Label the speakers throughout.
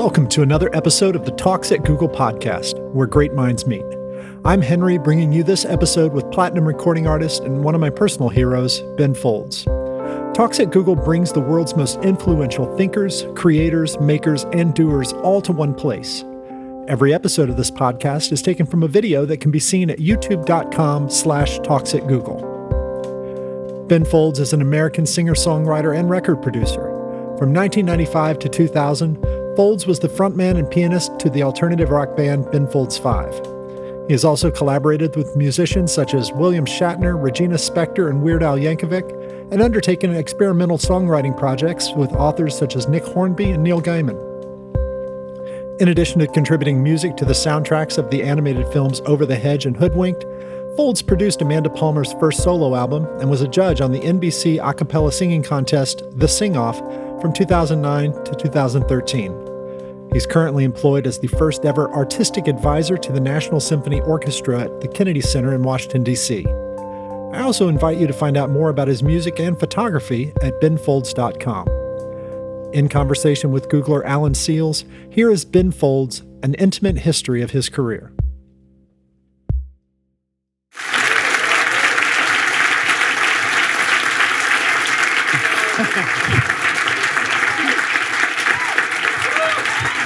Speaker 1: Welcome to another episode of the Talks at Google podcast, where great minds meet. I'm Henry, bringing you this episode with platinum recording artist and one of my personal heroes, Ben Folds. Talks at Google brings the world's most influential thinkers, creators, makers, and doers all to one place. Every episode of this podcast is taken from a video that can be seen at youtube.com slash talks at Google. Ben Folds is an American singer-songwriter and record producer. From 1995 to 2000, Folds was the frontman and pianist to the alternative rock band Ben Folds 5. He has also collaborated with musicians such as William Shatner, Regina Spektor, and Weird Al Yankovic, and undertaken experimental songwriting projects with authors such as Nick Hornby and Neil Gaiman. In addition to contributing music to the soundtracks of the animated films Over the Hedge and Hoodwinked, Folds produced Amanda Palmer's first solo album and was a judge on the NBC a cappella singing contest The Sing Off from 2009 to 2013. He's currently employed as the first ever artistic advisor to the National Symphony Orchestra at the Kennedy Center in Washington, D.C. I also invite you to find out more about his music and photography at benfolds.com. In conversation with Googler Alan Seals, here is Ben Folds, an intimate history of his career.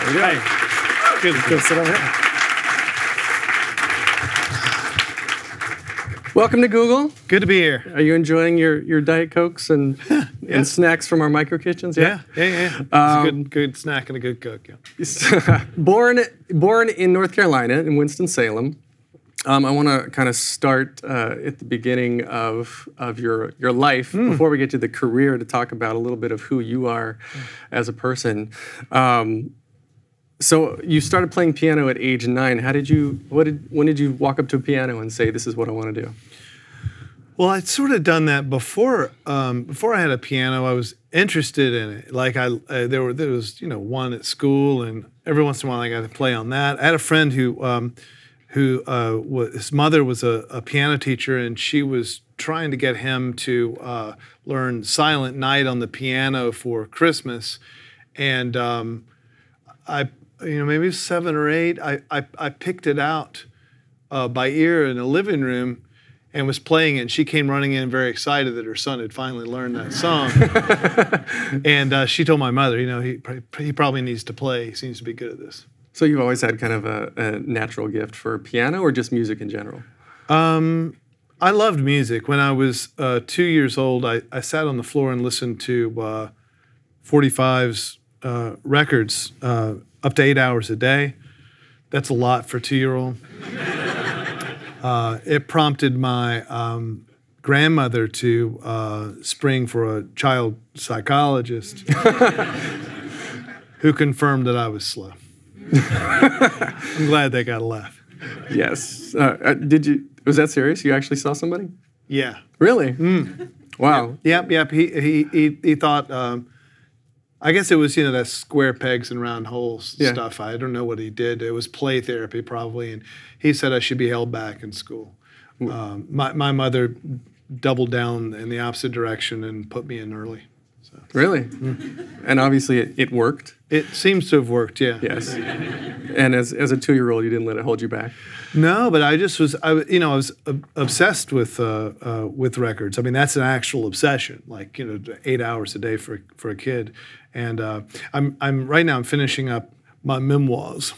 Speaker 2: Hi. Good, good. Sit over here. Welcome to Google.
Speaker 3: Good to be here.
Speaker 2: Are you enjoying your, your Diet Cokes and, and snacks from our micro kitchens?
Speaker 3: Yeah, yeah, yeah. It's a good, good snack and a good cook. Yeah.
Speaker 2: born, born in North Carolina, in Winston-Salem. Um, I want to kind of start uh, at the beginning of, of your, your life before we get to the career to talk about a little bit of who you are as a person. Um, so you started playing piano at age nine. How did you? What did? When did you walk up to a piano and say, "This is what I want to do"?
Speaker 3: Well, I'd sort of done that before. Um, before I had a piano, I was interested in it. Like I, uh, there were there was you know one at school, and every once in a while I got to play on that. I had a friend who, um, who uh, was, his mother was a, a piano teacher, and she was trying to get him to uh, learn Silent Night on the piano for Christmas, and um, I you know, maybe seven or eight, I, I, I picked it out uh, by ear in a living room and was playing it. And she came running in very excited that her son had finally learned that song. and uh, she told my mother, you know, he, he probably needs to play. He seems to be good at this.
Speaker 2: So you've always had kind of a, a natural gift for piano or just music in general?
Speaker 3: Um, I loved music. When I was uh, two years old, I, I sat on the floor and listened to uh, 45's uh, records uh, up to eight hours a day. That's a lot for a two year old. Uh, it prompted my um, grandmother to uh, spring for a child psychologist who confirmed that I was slow. I'm glad they got a laugh.
Speaker 2: Yes. Uh, did you? Was that serious? You actually saw somebody?
Speaker 3: Yeah.
Speaker 2: Really? Mm. Wow.
Speaker 3: Yep. Yep. He he he, he thought. Um, I guess it was you know that square pegs and round holes
Speaker 2: Yeah.
Speaker 3: stuff. I don't know what he did. It was play therapy probably, and he said I should be held back in school. Um, my my mother doubled down in the opposite direction and put me in early.
Speaker 2: Really? And obviously it, it worked.
Speaker 3: it seems to have worked. Yeah.
Speaker 2: Yes. and as, as a two year old, you didn't let it hold you back.
Speaker 3: No, but I just was, I, you know, I was ob- obsessed with uh, uh, with records. I mean, that's an actual obsession. Like, you know, eight hours a day for for a kid. And uh, I'm I'm right now I'm finishing up my memoirs,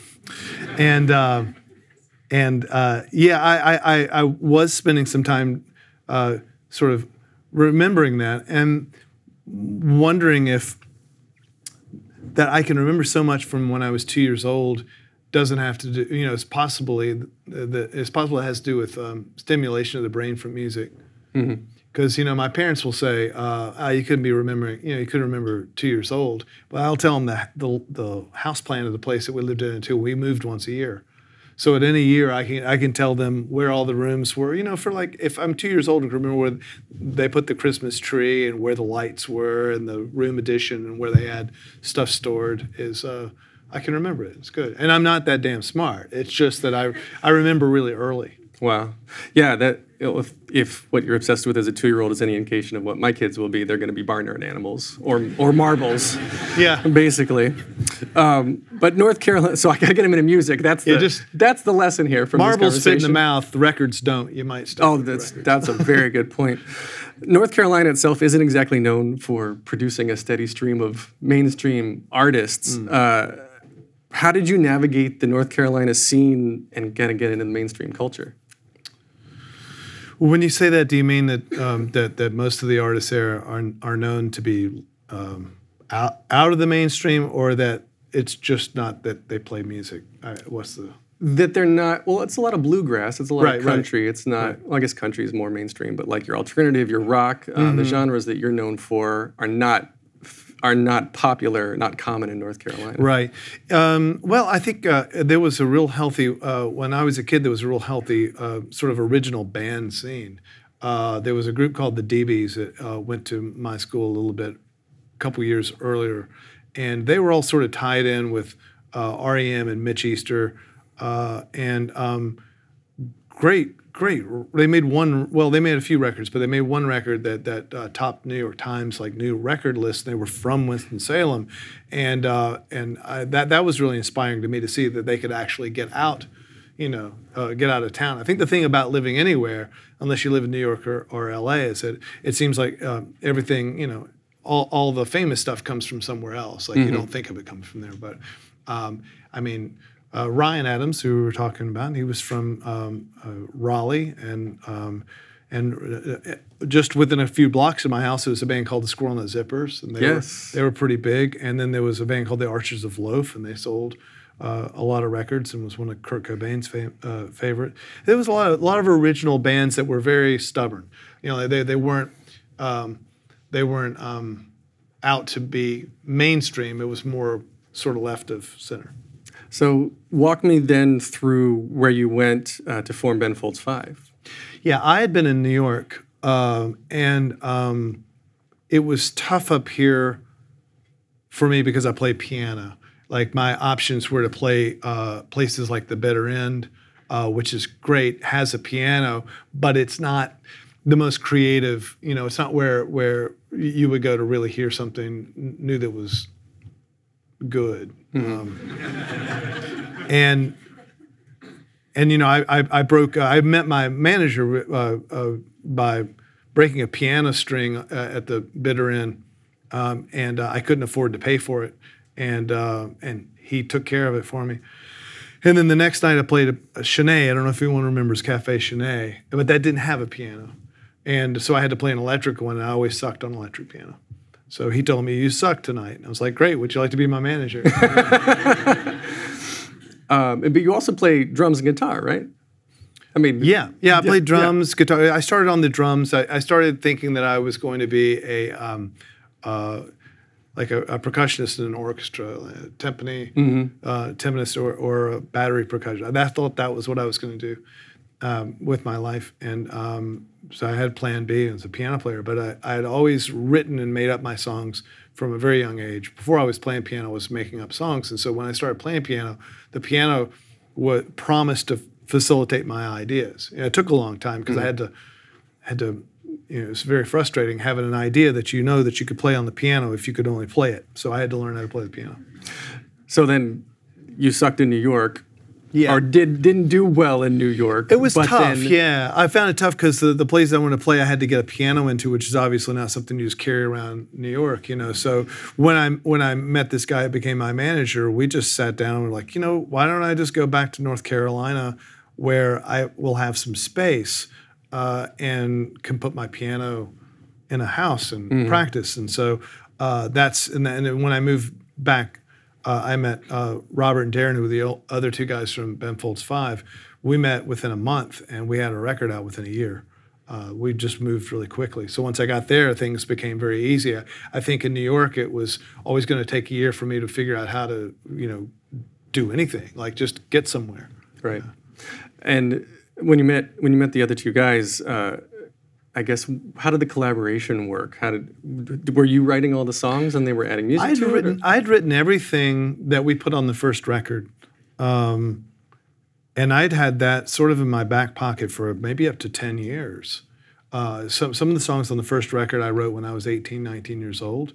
Speaker 3: and uh, and uh, yeah, I, I I I was spending some time uh, sort of remembering that and wondering if that I can remember so much from when I was two years old doesn't have to do, you know, it's possibly, the, it's possible it has to do with um, stimulation of the brain from music. Because, you know, my parents will say, uh, ah, you couldn't be remembering, you know, you couldn't remember two years old. But I'll tell them the, the, the house plan of the place that we lived in until we moved once a year. So at any year, I can I can tell them where all the rooms were. You know, for like if I'm two years old, I can remember where they put the Christmas tree and where the lights were and the room addition and where they had stuff stored. Is uh, I can remember it. It's good, and I'm not that damn smart. It's just that I I remember really early.
Speaker 2: Wow. Yeah, that if, if what you're obsessed with as a two-year-old is any indication of what my kids will be, they're going to be barnyard animals or or marbles,
Speaker 3: Yeah.
Speaker 2: basically. Um, but North Carolina, so I got to get them into music. That's the
Speaker 3: Yeah, just-
Speaker 2: that's the lesson here from
Speaker 3: Marbles fit in the mouth, records don't. You might stop.
Speaker 2: Oh, that's that's a very good point. North Carolina itself isn't exactly known for producing a steady stream of mainstream artists.
Speaker 3: Hmm.
Speaker 2: Uh, how did you navigate the North Carolina scene and kind of get into the mainstream culture?
Speaker 3: Well, when you say that, do you mean that um, that that most of the artists there are are known to be um, out out of the mainstream, or that it's just not that they play music? I, what's the
Speaker 2: That they're not. Well, it's a lot of bluegrass. It's a lot
Speaker 3: Right,
Speaker 2: of
Speaker 3: right.
Speaker 2: country. It's not. Well, I guess country is more mainstream, but like your alternative, your rock, uh,
Speaker 3: Mm-hmm.
Speaker 2: the genres that you're known for are not are not popular, not common in North Carolina.
Speaker 3: Right. Um, well, I think uh, there was a real healthy, uh, when I was a kid, there was a real healthy uh, sort of original band scene. Uh, there was a group called the DBs that uh, went to my school a little bit, a couple years earlier, and they were all sort of tied in with uh, REM and Mitch Easter. And um, great, great. They made one. Well, they made a few records, but they made one record that that uh, topped New York Times like new record list. They were from Winston Salem, and uh, and I, that that was really inspiring to me to see that they could actually get out. You know, uh, get out of town. I think the thing about living anywhere, unless you live in New York or, or LA, is that it seems like um, everything, you know, all, all the famous stuff comes from somewhere else. Like you don't think of it comes from there. But um, I mean, uh, Ryan Adams, who we were talking about, he was from um, uh, Raleigh, and um, and uh, just within a few blocks of my house, there was a band called the Squirrel Nut Zippers, and they
Speaker 2: Yes.
Speaker 3: were they were pretty big. And then there was a band called the Archers of Loaf, and they sold. Uh, a lot of records and was one of Kurt Cobain's fa- uh, favorite. There was a lot of a lot of original bands that were very stubborn. You know, they they weren't um, they weren't um, out to be mainstream. It was more sort of left of center.
Speaker 2: So walk me then through where you went uh, to form Ben Folds Five.
Speaker 3: Yeah, I had been in New York, um, and um, it was tough up here for me because I play piano. Like my options were to play uh, places like the Bitter End, uh, which is great, has a piano, but it's not the most creative. You know, it's not where where you would go to really hear something new that was good. Um, and and you know, I I, I broke. Uh, I met my manager uh, uh, by breaking a piano string uh, at the bitter end, um, and uh, I couldn't afford to pay for it, and uh, and he took care of it for me. And then the next night I played a, a. I don't know if anyone remembers Cafe Sin-é, but that didn't have a piano, and so I had to play an electric one. And I always sucked on electric piano. So he told me, "You suck tonight." And I was like, "Great. Would you like to be my manager?"
Speaker 2: Um, but you also play drums and guitar, right? I mean,
Speaker 3: Yeah, yeah. I played
Speaker 2: yeah.
Speaker 3: drums, guitar. I started on the drums. I, I started thinking that I was going to be a um, uh, like a, a percussionist in an orchestra, a timpani, uh, timpanist, or, or a battery percussion. I thought that was what I was going to do um, with my life, and um, so I had Plan B as a piano player. But I, I had always written and made up my songs from a very young age. Before I was playing piano, I was making up songs, and so when I started playing piano, the piano wa promised to facilitate my ideas. Know, it took a long time because I mm-hmm. had to had to. You know, it's very frustrating having an idea that you know that you could play on the piano if you could only play it. So I had to learn how to play the piano.
Speaker 2: So then you sucked in New York,
Speaker 3: Yeah.
Speaker 2: or did didn't do well in New York.
Speaker 3: It was tough, yeah. I found it tough because the, the places I wanted to play, I had to get a piano into, which is obviously not something you just carry around New York, you know. So when I when I met this guy that became my manager, we just sat down and were like, you know, why don't I just go back to North Carolina, where I will have some space uh, and can put my piano in a house and practice. And so uh, that's and then and when I moved back, uh, I met uh, Robert and Darren, who were the other two guys from Ben Folds Five. We met within a month, and we had a record out within a year. Uh, we just moved really quickly. So once I got there, things became very easy. I, I think in New York, it was always going to take a year for me to figure out how to, you know, do anything, like just get somewhere.
Speaker 2: Right. And when you met when you met the other two guys, uh, I guess how did the collaboration work? How did were you writing all the songs and they were adding music
Speaker 3: I'd
Speaker 2: to
Speaker 3: written
Speaker 2: it?
Speaker 3: I'd written everything that we put on the first record. Um, and I'd had that sort of in my back pocket for maybe up to 10 years. Uh, some, some of the songs on the first record I wrote when I was 18, 19 years old.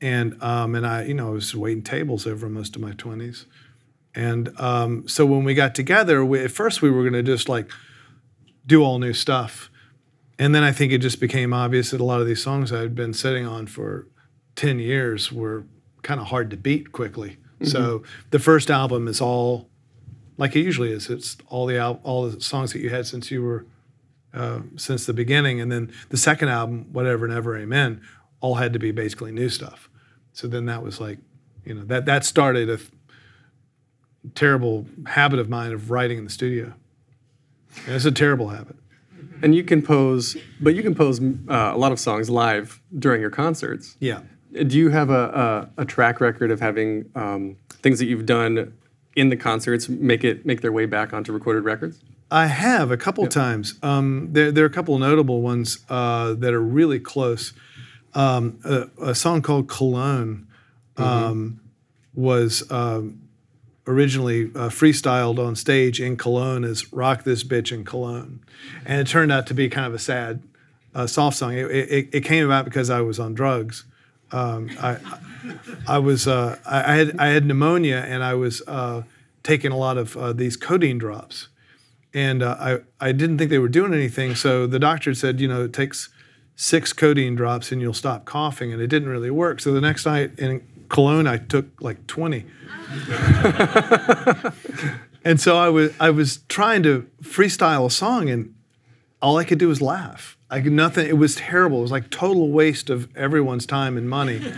Speaker 3: And, um, and I, you know, I was waiting tables over most of my 20s. And um, so when we got together, we, at first we were going to just like do all new stuff. And then I think it just became obvious that a lot of these songs I had been sitting on for 10 years were kind of hard to beat quickly. Mm-hmm. So the first album is all like it usually is. It's all the al- all the songs that you had since you were uh, since the beginning, and then the second album, Whatever and Ever Amen, all had to be basically new stuff. So then that was like, you know, that that started a th- terrible habit of mine of writing in the studio. And it's a terrible habit.
Speaker 2: And you compose, but you compose uh, a lot of songs live during your concerts.
Speaker 3: Yeah.
Speaker 2: Do you have a, a, a track record of having um, things that you've done in the concerts make it make their way back onto recorded records?
Speaker 3: I have a couple times. Um, there, there are a couple notable ones uh, that are really close. Um, a, a, song called Cologne um, mm-hmm. was um, originally uh, freestyled on stage in Cologne as "Rock This Bitch" in Cologne, and it turned out to be kind of a sad, uh, soft song. It, it, it, came about because I was on drugs. Um, I, I was uh, I, had I had pneumonia and I was uh, taking a lot of uh, these codeine drops, and uh, I I didn't think they were doing anything. So the doctor said, you know, it takes six codeine drops and you'll stop coughing, and it didn't really work. So the next night in Cologne, I took like twenty. and so I was I was trying to freestyle a song, and all I could do was laugh. I could nothing. It was terrible. It was like total waste of everyone's time and money.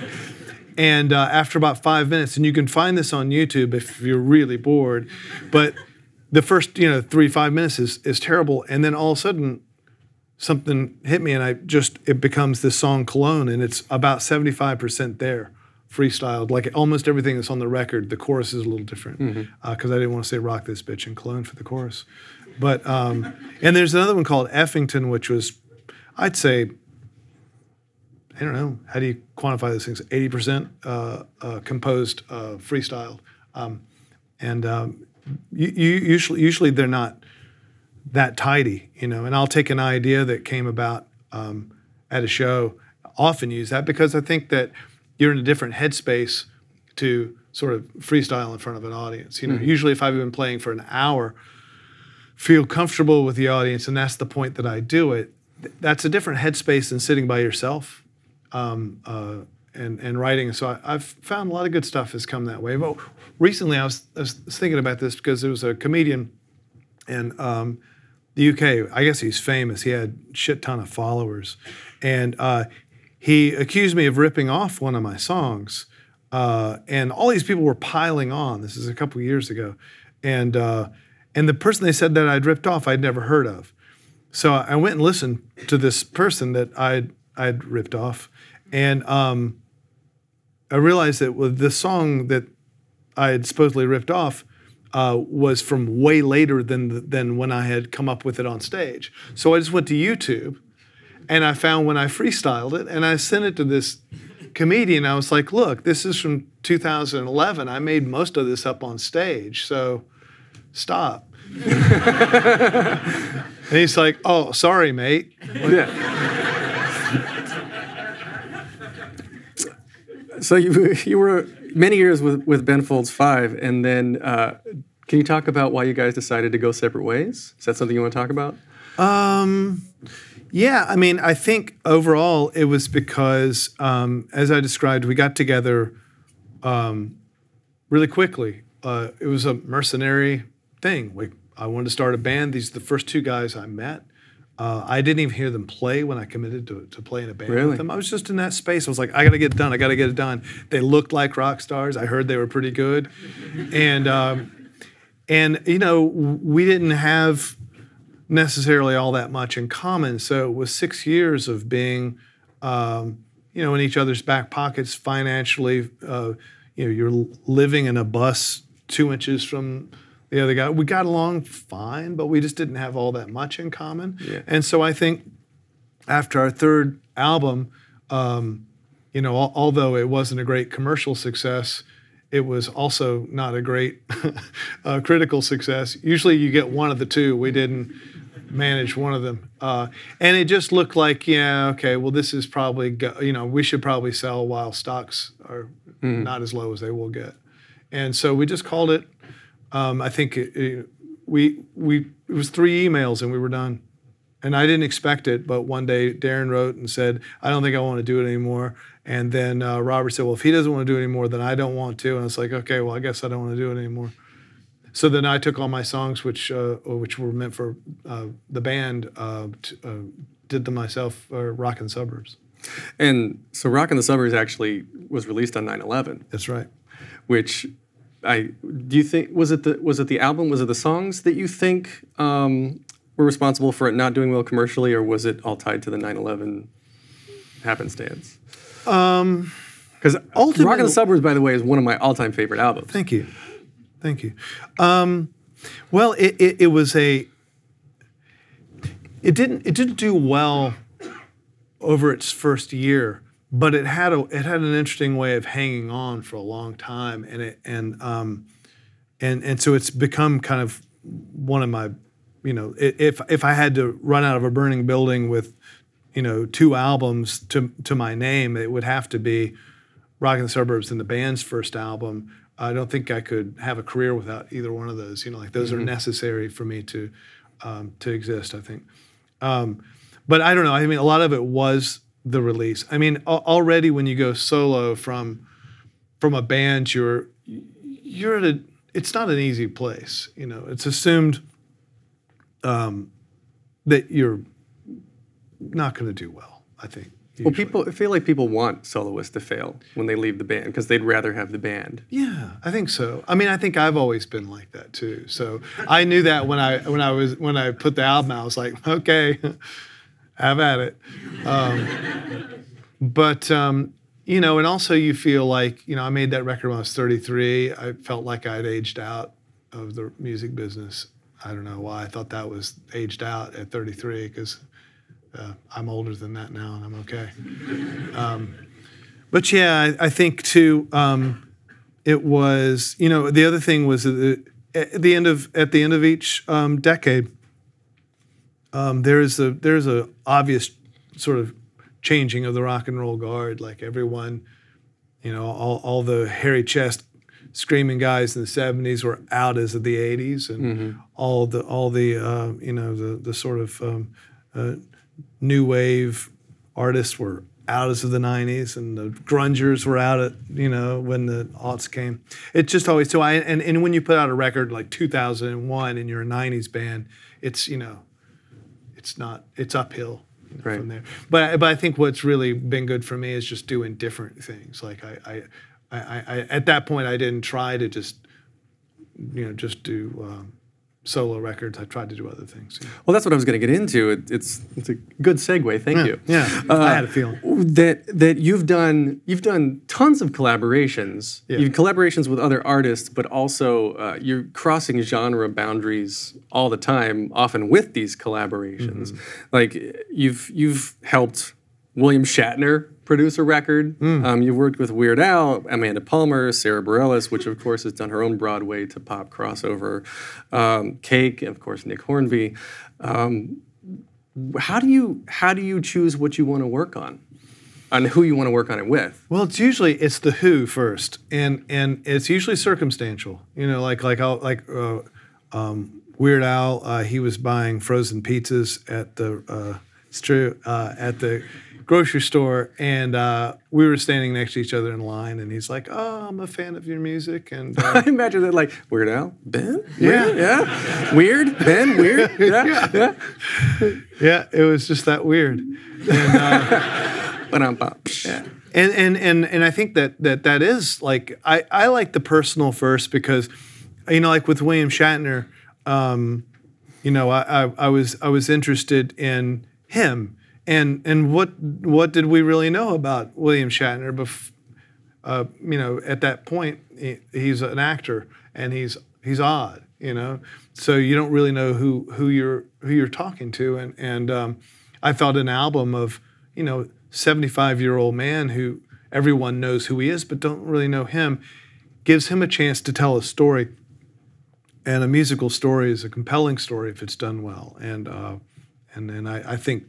Speaker 3: And uh, after about five minutes, and you can find this on YouTube if you're really bored, but the first you know three five minutes is is terrible, and then all of a sudden something hit me, and I just it becomes this song Cologne, and it's about seventy five percent there freestyled. Like almost everything that's on the record, the chorus is a little different because mm-hmm. uh, I didn't want to say "rock this bitch" and Cologne for the chorus. But um, and there's another one called Effington, which was I'd say I don't know. How do you quantify those things? Eighty percent uh, uh, composed, uh, freestyle, um, and um, you, you usually usually they're not that tidy, you know. And I'll take an idea that came about um, at a show, often use that because I think that you're in a different headspace to sort of freestyle in front of an audience. You know, mm-hmm. usually if I've been playing for an hour, feel comfortable with the audience, and that's the point that I do it. That's a different headspace than sitting by yourself um, uh, and and writing. So I, have found a lot of good stuff has come that way. But recently, I was, I was thinking about this because there was a comedian in um, the UK. I guess he's famous. He had shit ton of followers, and uh, he accused me of ripping off one of my songs. Uh, and all these people were piling on. This is a couple years ago, and uh, and the person they said that I'd ripped off, I'd never heard of. So I went and listened to this person that I'd I'd ripped off, and um, I realized that the song that I had supposedly ripped off uh, was from way later than than when I had come up with it on stage. So I just went to YouTube, and I found when I freestyled it, and I sent it to this comedian. I was like, "Look, this is from 2011. I made most of this up on stage, so stop." and he's like, "Oh, sorry, mate." Yeah.
Speaker 2: So you you were many years with with Ben Folds Five, and then uh, can you talk about why you guys decided to go separate ways? Is that something you want to talk about? Um,
Speaker 3: yeah, I mean, I think overall it was because, um, as I described, we got together um, really quickly. Uh, it was a mercenary thing. We, I wanted to start a band. These are the first two guys I met. Uh, I didn't even hear them play when I committed to, to play in a band really? with them. I was just in that space. I was like, I got to get it done. I got to get it done. They looked like rock stars. I heard they were pretty good, and um, and you know we didn't have necessarily all that much in common. So it was six years of being, um, you know, in each other's back pockets financially. Uh, you know, you're living in a bus two inches from the other guy. We got along fine, but we just didn't have all that much in common. Yeah. And so I think after our third album, um, you know, al- although it wasn't a great commercial success, it was also not a great uh, critical success. Usually, you get one of the two. We didn't manage one of them, uh, and it just looked like, yeah, okay, well, this is probably, go, you know, we should probably sell while stocks are not as low as they will get, and so we just called it. Um, I think it, it, we we it was three emails and we were done and I didn't expect it, but one day Darren wrote and said, "I don't think I want to do it anymore." And then uh, Robert said, "Well, if he doesn't want to do it anymore, then I don't want to." And it's like, okay, well, I guess I don't want to do it anymore. So then I took all my songs, which uh, which were meant for uh, the band, uh, uh, did them myself, uh, "Rockin' the Suburbs."
Speaker 2: And so Rockin' the Suburbs actually was released on 9/11,
Speaker 3: That's right.
Speaker 2: which I do you think was it the was it the album was it the songs that you think um, were responsible for it not doing well commercially, or was it all tied to the 9/11 happenstance? Um, because
Speaker 3: Rockin'
Speaker 2: the Suburbs, by the way, is one of my all-time favorite albums.
Speaker 3: Thank you, thank you. Um, well, it, it, it was a. It didn't it didn't do well over its first year, but it had a it had an interesting way of hanging on for a long time, and it and um, and and so it's become kind of one of my, you know, if if I had to run out of a burning building with, you know, two albums to to my name, it would have to be Rockin' the Suburbs and the band's first album. I don't think I could have a career without either one of those. You know, like those are necessary for me to um, to exist. I think. Um, but I don't know. I mean, a lot of it was the release. I mean, al- already when you go solo from from a band, you're you're at a. It's not an easy place. You know, it's assumed um, that you're not going to do well. I think.
Speaker 2: Well, people I feel like people want soloists to fail when they leave the band because they'd rather have the band.
Speaker 3: Yeah, I think so. I mean, I think I've always been like that too. So I knew that when I when I was when I put the album out, I was like, okay, have at it. Um, but um, you know, and also you feel like you know, I made that record when I was 33. I felt like I'd aged out of the music business. I don't know why I thought that was aged out at 33 because uh, I'm older than that now and I'm okay. Um, but yeah, I, I think too. Um, it was you know the other thing was that at the end of at the end of each um, decade um, there is a there's a obvious sort of changing of the rock and roll guard like everyone you know all, all the hairy chest screaming guys in the 70s were out as of the 80s and all the all the uh, you know the the sort of um, uh, new wave artists were out as of the 90s and the grungers were out at you know when the aughts came. It's just always so i and, and when you put out a record like 2001 and you're a 90s band it's you know it's not it's uphill you know,
Speaker 2: Right.
Speaker 3: from there. But but i think what's really been good for me is just doing different things. Like i i I, I, I at that point I didn't try to just you know just do um, solo records. I've tried to do other things. know.
Speaker 2: Well, that's what I was going to get into. It, it's it's a good segue. Thank you.
Speaker 3: Yeah, I had a feeling.
Speaker 2: that that you've done you've done tons of collaborations.
Speaker 3: Yeah.
Speaker 2: You've collaborations with other artists, but also uh, you're crossing genre boundaries all the time, often with these collaborations.
Speaker 3: Mm-hmm.
Speaker 2: Like you've you've helped William Shatner produce a record.
Speaker 3: Mm.
Speaker 2: Um, you've worked with Weird Al, Amanda Palmer, Sara Bareilles, which of course has done her own Broadway to pop crossover. Um, Cake, and of course Nick Hornby. Um, how do you how do you choose what you want to work on on who you want to work on it with
Speaker 3: Well, it's usually it's the who first, and and it's usually circumstantial. You know, like like I'll, like uh, um, Weird Al, uh, he was buying frozen pizzas at the uh, it's true uh, at the grocery store, and uh, we were standing next to each other in line, and he's like, "Oh, I'm a fan of your music," and uh,
Speaker 2: i imagine that like weird al? Ben?
Speaker 3: Yeah.
Speaker 2: Weird? yeah. Weird? Ben? Weird? Yeah. Yeah.
Speaker 3: Yeah, it was just that weird.
Speaker 2: but i'm pop yeah.
Speaker 3: and and and and I think that that that is like I I like the personal first because you know like with William Shatner, um, you know I, I I was I was interested in him and and what what did we really know about William Shatner bef- uh, you know at that point he, he's an actor and he's he's odd you know so you don't really know who who you're who you're talking to and and um, I thought an album of you know 75 year old man who everyone knows who he is but don't really know him gives him a chance to tell a story. And a musical story is a compelling story if it's done well. And uh, and and I, I think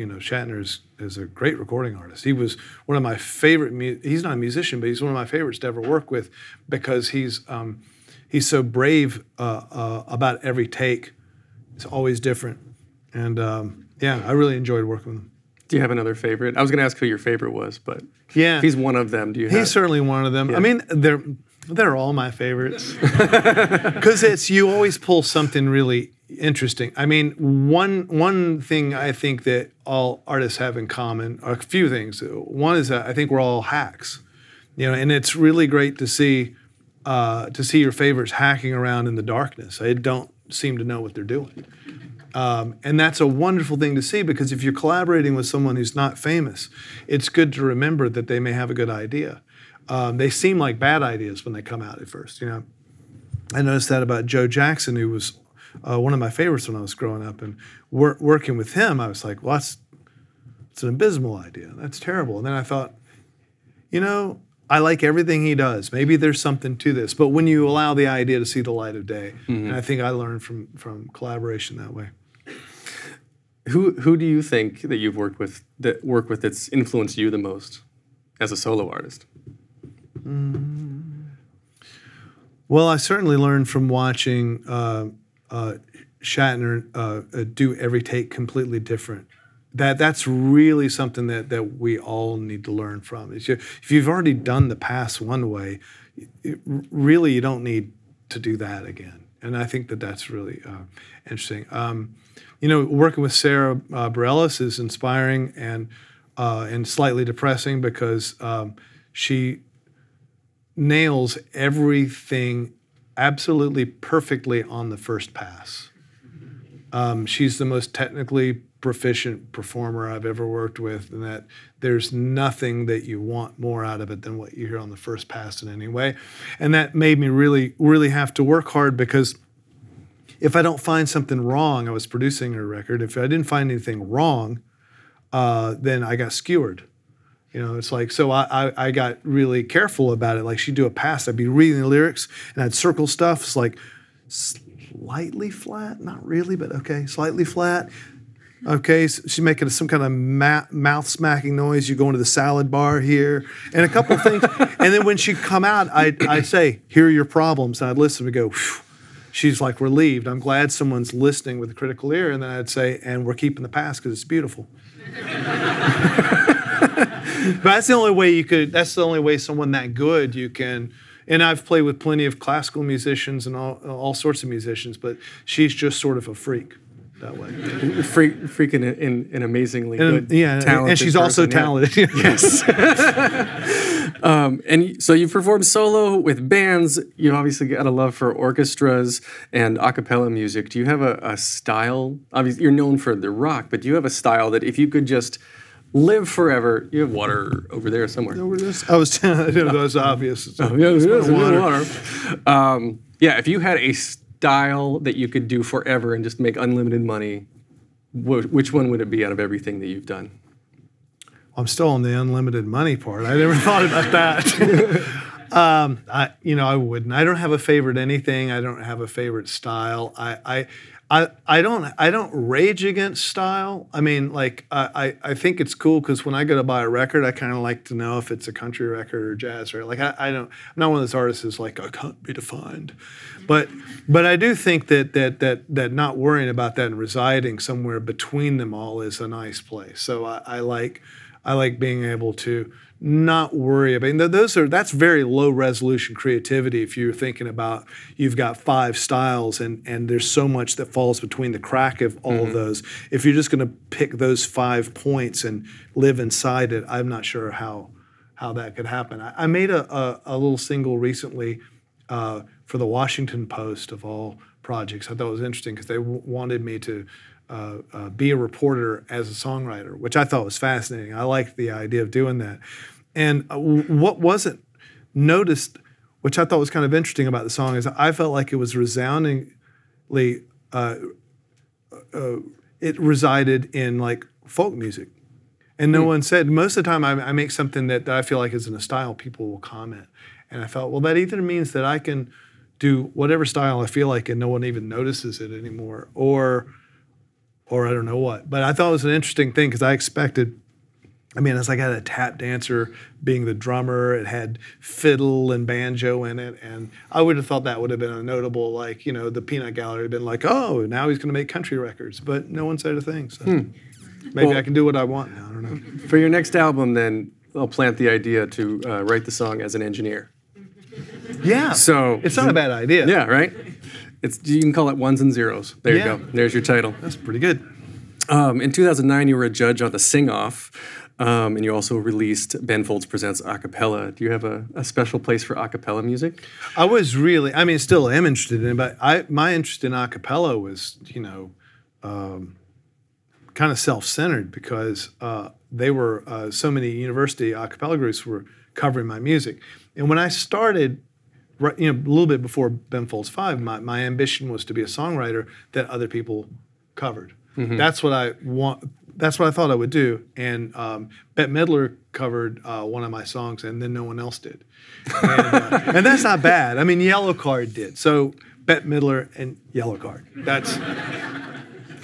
Speaker 3: you know Shatner is, is a great recording artist. He was one of my favorite. Mu- he's not a musician, but he's one of my favorites to ever work with because he's um, he's so brave uh, uh, about every take. It's always different, and um, yeah, I really enjoyed working with him.
Speaker 2: Do you have another favorite? I was going to ask who your favorite was, but
Speaker 3: Yeah,
Speaker 2: if he's one of them, do you have?
Speaker 3: He's certainly one of them. I mean, they're they're all my favorites because it's you always pull something really interesting. I mean, one one thing I think that all artists have in common a few things. One is that I think we're all hacks, you know, and it's really great to see uh, to see your favorites hacking around in the darkness. They don't seem to know what they're doing. Um, and that's a wonderful thing to see because if you're collaborating with someone who's not famous, it's good to remember that they may have a good idea. Um, they seem like bad ideas when they come out at first, you know. I noticed that about Joe Jackson, who was uh, one of my favorites when I was growing up, and wor- working with him, I was like, "Well, that's it's an abysmal idea. That's terrible." And then I thought, you know, I like everything he does. Maybe there's something to this, but when you allow the idea to see the light of day, and I think I learned from from collaboration that way.
Speaker 2: Who who do you think that you've worked with that work with that's influenced you the most as a solo artist?
Speaker 3: Well, I certainly learned from watching uh, uh, Shatner uh, uh, do every take completely different. That that's really something that that we all need to learn from. If you've already done the pass one way, it, really you don't need to do that again. And I think that that's really uh, interesting. Um, you know, working with Sara uh, Bareilles is inspiring and uh, and slightly depressing because um, she nails everything absolutely perfectly on the first pass. Um, she's the most technically proficient performer I've ever worked with, and that there's nothing that you want more out of it than what you hear on the first pass in any way. And that made me really, really have to work hard because if I don't find something wrong, I was producing a record. If I didn't find anything wrong, uh, then I got skewered. You know, it's like so. I, I got really careful about it. Like she'd do a pass, I'd be reading the lyrics and I'd circle stuff. It's like slightly flat, not really, but okay, slightly flat. Okay, so she's making some kind of ma- mouth smacking noise. You go into the salad bar here, and a couple of things. and then when she'd come out, I I'd say, "Here are your problems," and I'd listen and go. Phew. She's like relieved. I'm glad someone's listening with a critical ear. And then I'd say, "And we're keeping the pass because it's beautiful." but that's the only way you could. That's the only way someone that good you can. And I've played with plenty of classical musicians and all all sorts of musicians, but she's just sort of a freak that way.
Speaker 2: Freak, freaking in, in amazingly
Speaker 3: And,
Speaker 2: good,
Speaker 3: yeah,
Speaker 2: talented
Speaker 3: and she's also
Speaker 2: person, yeah.
Speaker 3: talented.
Speaker 2: Yes. um, and so you've performed solo with bands. You obviously got a love for orchestras and a cappella music. Do you have a, a style? Obviously, you're known for the rock, but do you have a style that if you could just live forever, you have water over there somewhere.
Speaker 3: I was. that was obvious.
Speaker 2: Oh, yeah,
Speaker 3: It's
Speaker 2: it is, it is
Speaker 3: water.
Speaker 2: water. Um, yeah, if you had a style that you could do forever and just make unlimited money, wh- which one would it be out of everything that you've done?
Speaker 3: I'm still on the unlimited money part. I never thought about that. um, I, you know, I wouldn't. I don't have a favorite anything. I don't have a favorite style. I, I, I, I don't. I don't rage against style. I mean, like, I, I, I think it's cool because when I go to buy a record, I kind of like to know if it's a country record or jazz record. Like, I, I don't. I'm not one of those artists who's like, I can't be defined. But, but I do think that that that that not worrying about that and residing somewhere between them all is a nice place. So I, I like. I like being able to not worry about. And those are that's very low resolution creativity. If you're thinking about you've got five styles and and there's so much that falls between the crack of all of those. If you're just going to pick those five points and live inside it, I'm not sure how how that could happen. I, I made a, a a little single recently uh, for the Washington Post of all projects. I thought it was interesting because they w- wanted me to uh, uh, be a reporter as a songwriter, which I thought was fascinating. I liked the idea of doing that. And uh, what wasn't noticed, which I thought was kind of interesting about the song, is I felt like it was resoundingly, uh, uh, it resided in like folk music. And no one said, most of the time I, I make something that, that I feel like is in a style, people will comment. And I felt, well, that either means that I can do whatever style I feel like and no one even notices it anymore, or or I don't know what. But I thought it was an interesting thing because I expected. I mean, it's like I had a tap dancer being the drummer. It had fiddle and banjo in it, and I would have thought that would have been a notable, like you know, the Peanut Gallery had been like, oh, now he's going to make country records, but no one said a thing. So maybe
Speaker 2: Well-
Speaker 3: I can do what I want now. I don't know.
Speaker 2: For your next album, then I'll plant the idea to uh, write the song as an engineer.
Speaker 3: Yeah.
Speaker 2: So
Speaker 3: it's not a bad idea.
Speaker 2: Yeah, right. It's you can call it ones and zeros. There
Speaker 3: Yeah.
Speaker 2: you go. There's your title.
Speaker 3: That's pretty good.
Speaker 2: Um, in 2009, you were a judge on the Sing Off, um, and you also released Ben Folds Presents Acapella. Do you have a, a special place for acapella music?
Speaker 3: I was really, I mean, still am interested in it, but I my interest in a cappella was, you know, um, kind of self-centered because uh, they were uh, so many university a cappella groups were covering my music, and when I started, right, you know, a little bit before Ben Folds Five, my, my ambition was to be a songwriter that other people covered. That's what I want. That's what I thought I would do. And um, Bette Midler covered uh, one of my songs, and then no one else did. And, uh, and that's not bad. I mean, Yellowcard did. So Bette Midler and Yellowcard. That's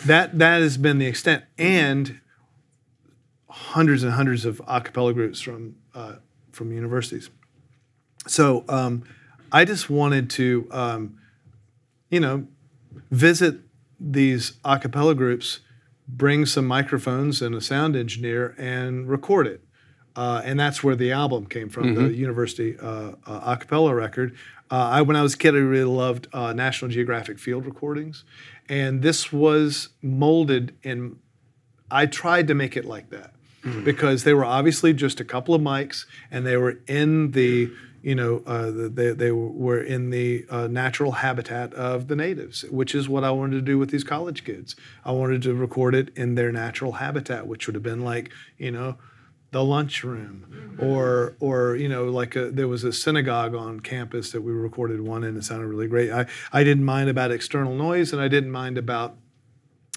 Speaker 3: that. That has been the extent, and hundreds and hundreds of a cappella groups from uh, from universities. So um, I just wanted to, um, you know, visit these a cappella groups, bring some microphones and a sound engineer, and record it. Uh, and that's where the album came from, the university uh, uh, a cappella record. Uh, I, when I was a kid, I really loved uh, National Geographic field recordings, and this was molded in I tried to make it like that because they were obviously just a couple of mics and they were in the you know uh, they, they were in the uh, natural habitat of the natives which is what i wanted to do with these college kids i wanted to record it in their natural habitat which would have been like you know the lunchroom or or you know like a, there was a synagogue on campus that we recorded one in it sounded really great i i didn't mind about external noise and i didn't mind about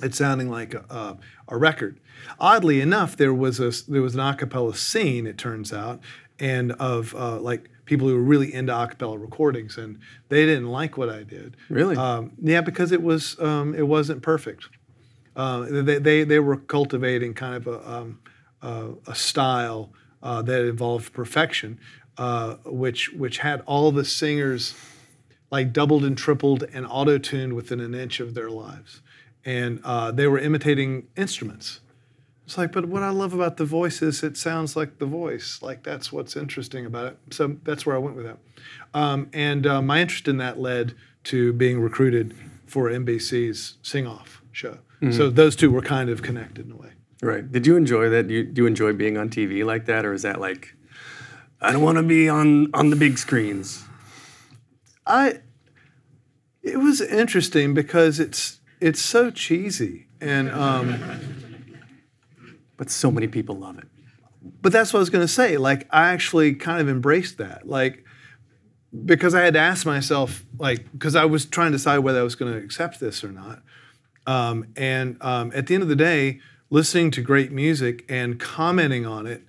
Speaker 3: it sounding like a, a, a record. Oddly enough, there was a there was an a cappella scene. It turns out, and of uh, like people who were really into a cappella recordings, and they didn't like what I did.
Speaker 2: Really?
Speaker 3: Um, yeah, because it was um, it wasn't perfect. Uh, they, they they were cultivating kind of a um, uh, a style uh, that involved perfection, uh, which which had all the singers like doubled and tripled and auto tuned within an inch of their lives. And uh, they were imitating instruments. It's like, but what I love about the voice is it sounds like the voice. Like that's what's interesting about it. So that's where I went with that. Um, and uh, my interest in that led to being recruited for NBC's Sing Off show. So those two were kind of connected in a way.
Speaker 2: Right. Did you enjoy that? Do you, do you enjoy being on TV like that, or is that like, I don't want to be on on the big screens?
Speaker 3: I it was interesting because it's it's so cheesy and um,
Speaker 2: But so many people love it.
Speaker 3: but that's what I was going to say. Like I actually kind of embraced that. Like because I had to ask myself like because I was trying to decide whether I was going to accept this or not. Um, and um, at the end of the day, listening to great music and commenting on it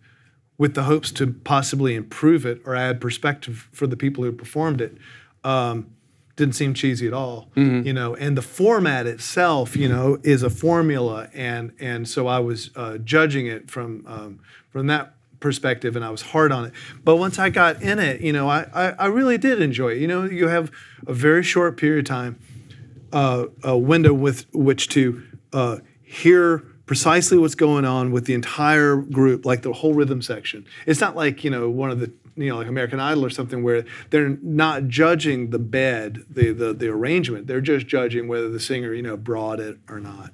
Speaker 3: with the hopes to possibly improve it or add perspective for the people who performed it um, didn't seem cheesy at all you know and the format itself you know is a formula and and so i was uh, judging it from um, from that perspective and i was hard on it. But once i got in it you know I, I i really did enjoy it. You know you have a very short period of time uh, a window with which to uh, hear precisely what's going on with the entire group, like the whole rhythm section. It's not like you know one of the you know like American Idol or something where they're not judging the bed, the the, the arrangement. They're just judging whether the singer you know brought it or not.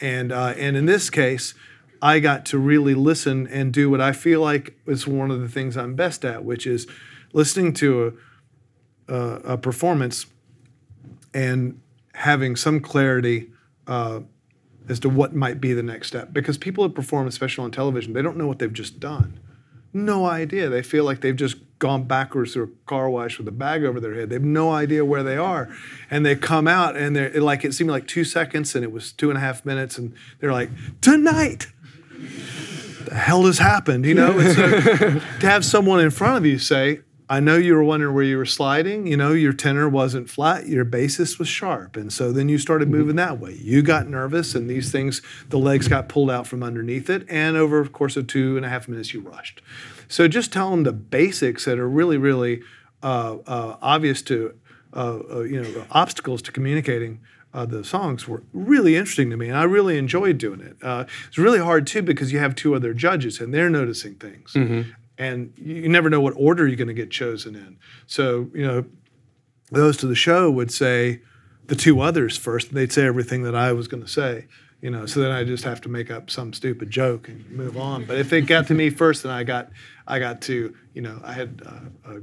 Speaker 3: And uh, and in this case. I got to really listen and do what I feel like is one of the things I'm best at, which is listening to a, a, a performance and having some clarity uh, as to what might be the next step. Because people who perform, especially on television, they don't know what they've just done. No idea. They feel like they've just gone backwards through a car wash with a bag over their head. They have no idea where they are. And they come out and they're like it seemed like two seconds and it was two and a half minutes and they're like, tonight. The hell has happened? You know, to have someone in front of you say, I know you were wondering where you were sliding. You know, your tenor wasn't flat, your bassist was sharp. And so then you started moving that way. You got nervous, and these things, the legs got pulled out from underneath it. And over the course of two and a half minutes, you rushed. So just tell them the basics that are really, really uh, uh, obvious to, uh, uh you know, obstacles to communicating. Uh, the songs were really interesting to me, and I really enjoyed doing it. Uh, it's really hard too because you have two other judges, and they're noticing things. Mm-hmm and you never know what order you're going to get chosen in. So, you know, those to the show would say the two others first, and they'd say everything that I was going to say. You know, so then I just have to make up some stupid joke and move on. But if it got to me first, then I got, I got to, you know, I had a, a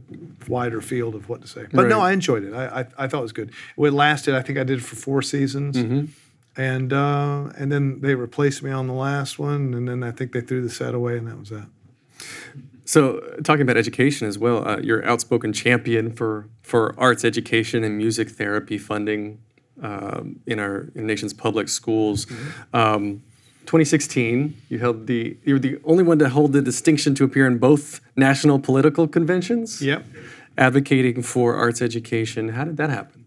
Speaker 3: wider field of what to say. But right. no, I enjoyed it. I, I, I, thought it was good. It lasted. I think I did it for four seasons. Mm-hmm and uh, and then they replaced me on the last one, and then I think they threw the set away, and that was that.
Speaker 2: So, talking about education as well, uh, you're outspoken champion for for arts education and music therapy funding um, in our in nation's public schools. Mm-hmm. Um, 2016, you held the you were the only one to hold the distinction to appear in both national political conventions.
Speaker 3: Yep.
Speaker 2: Advocating for arts education. How did that happen?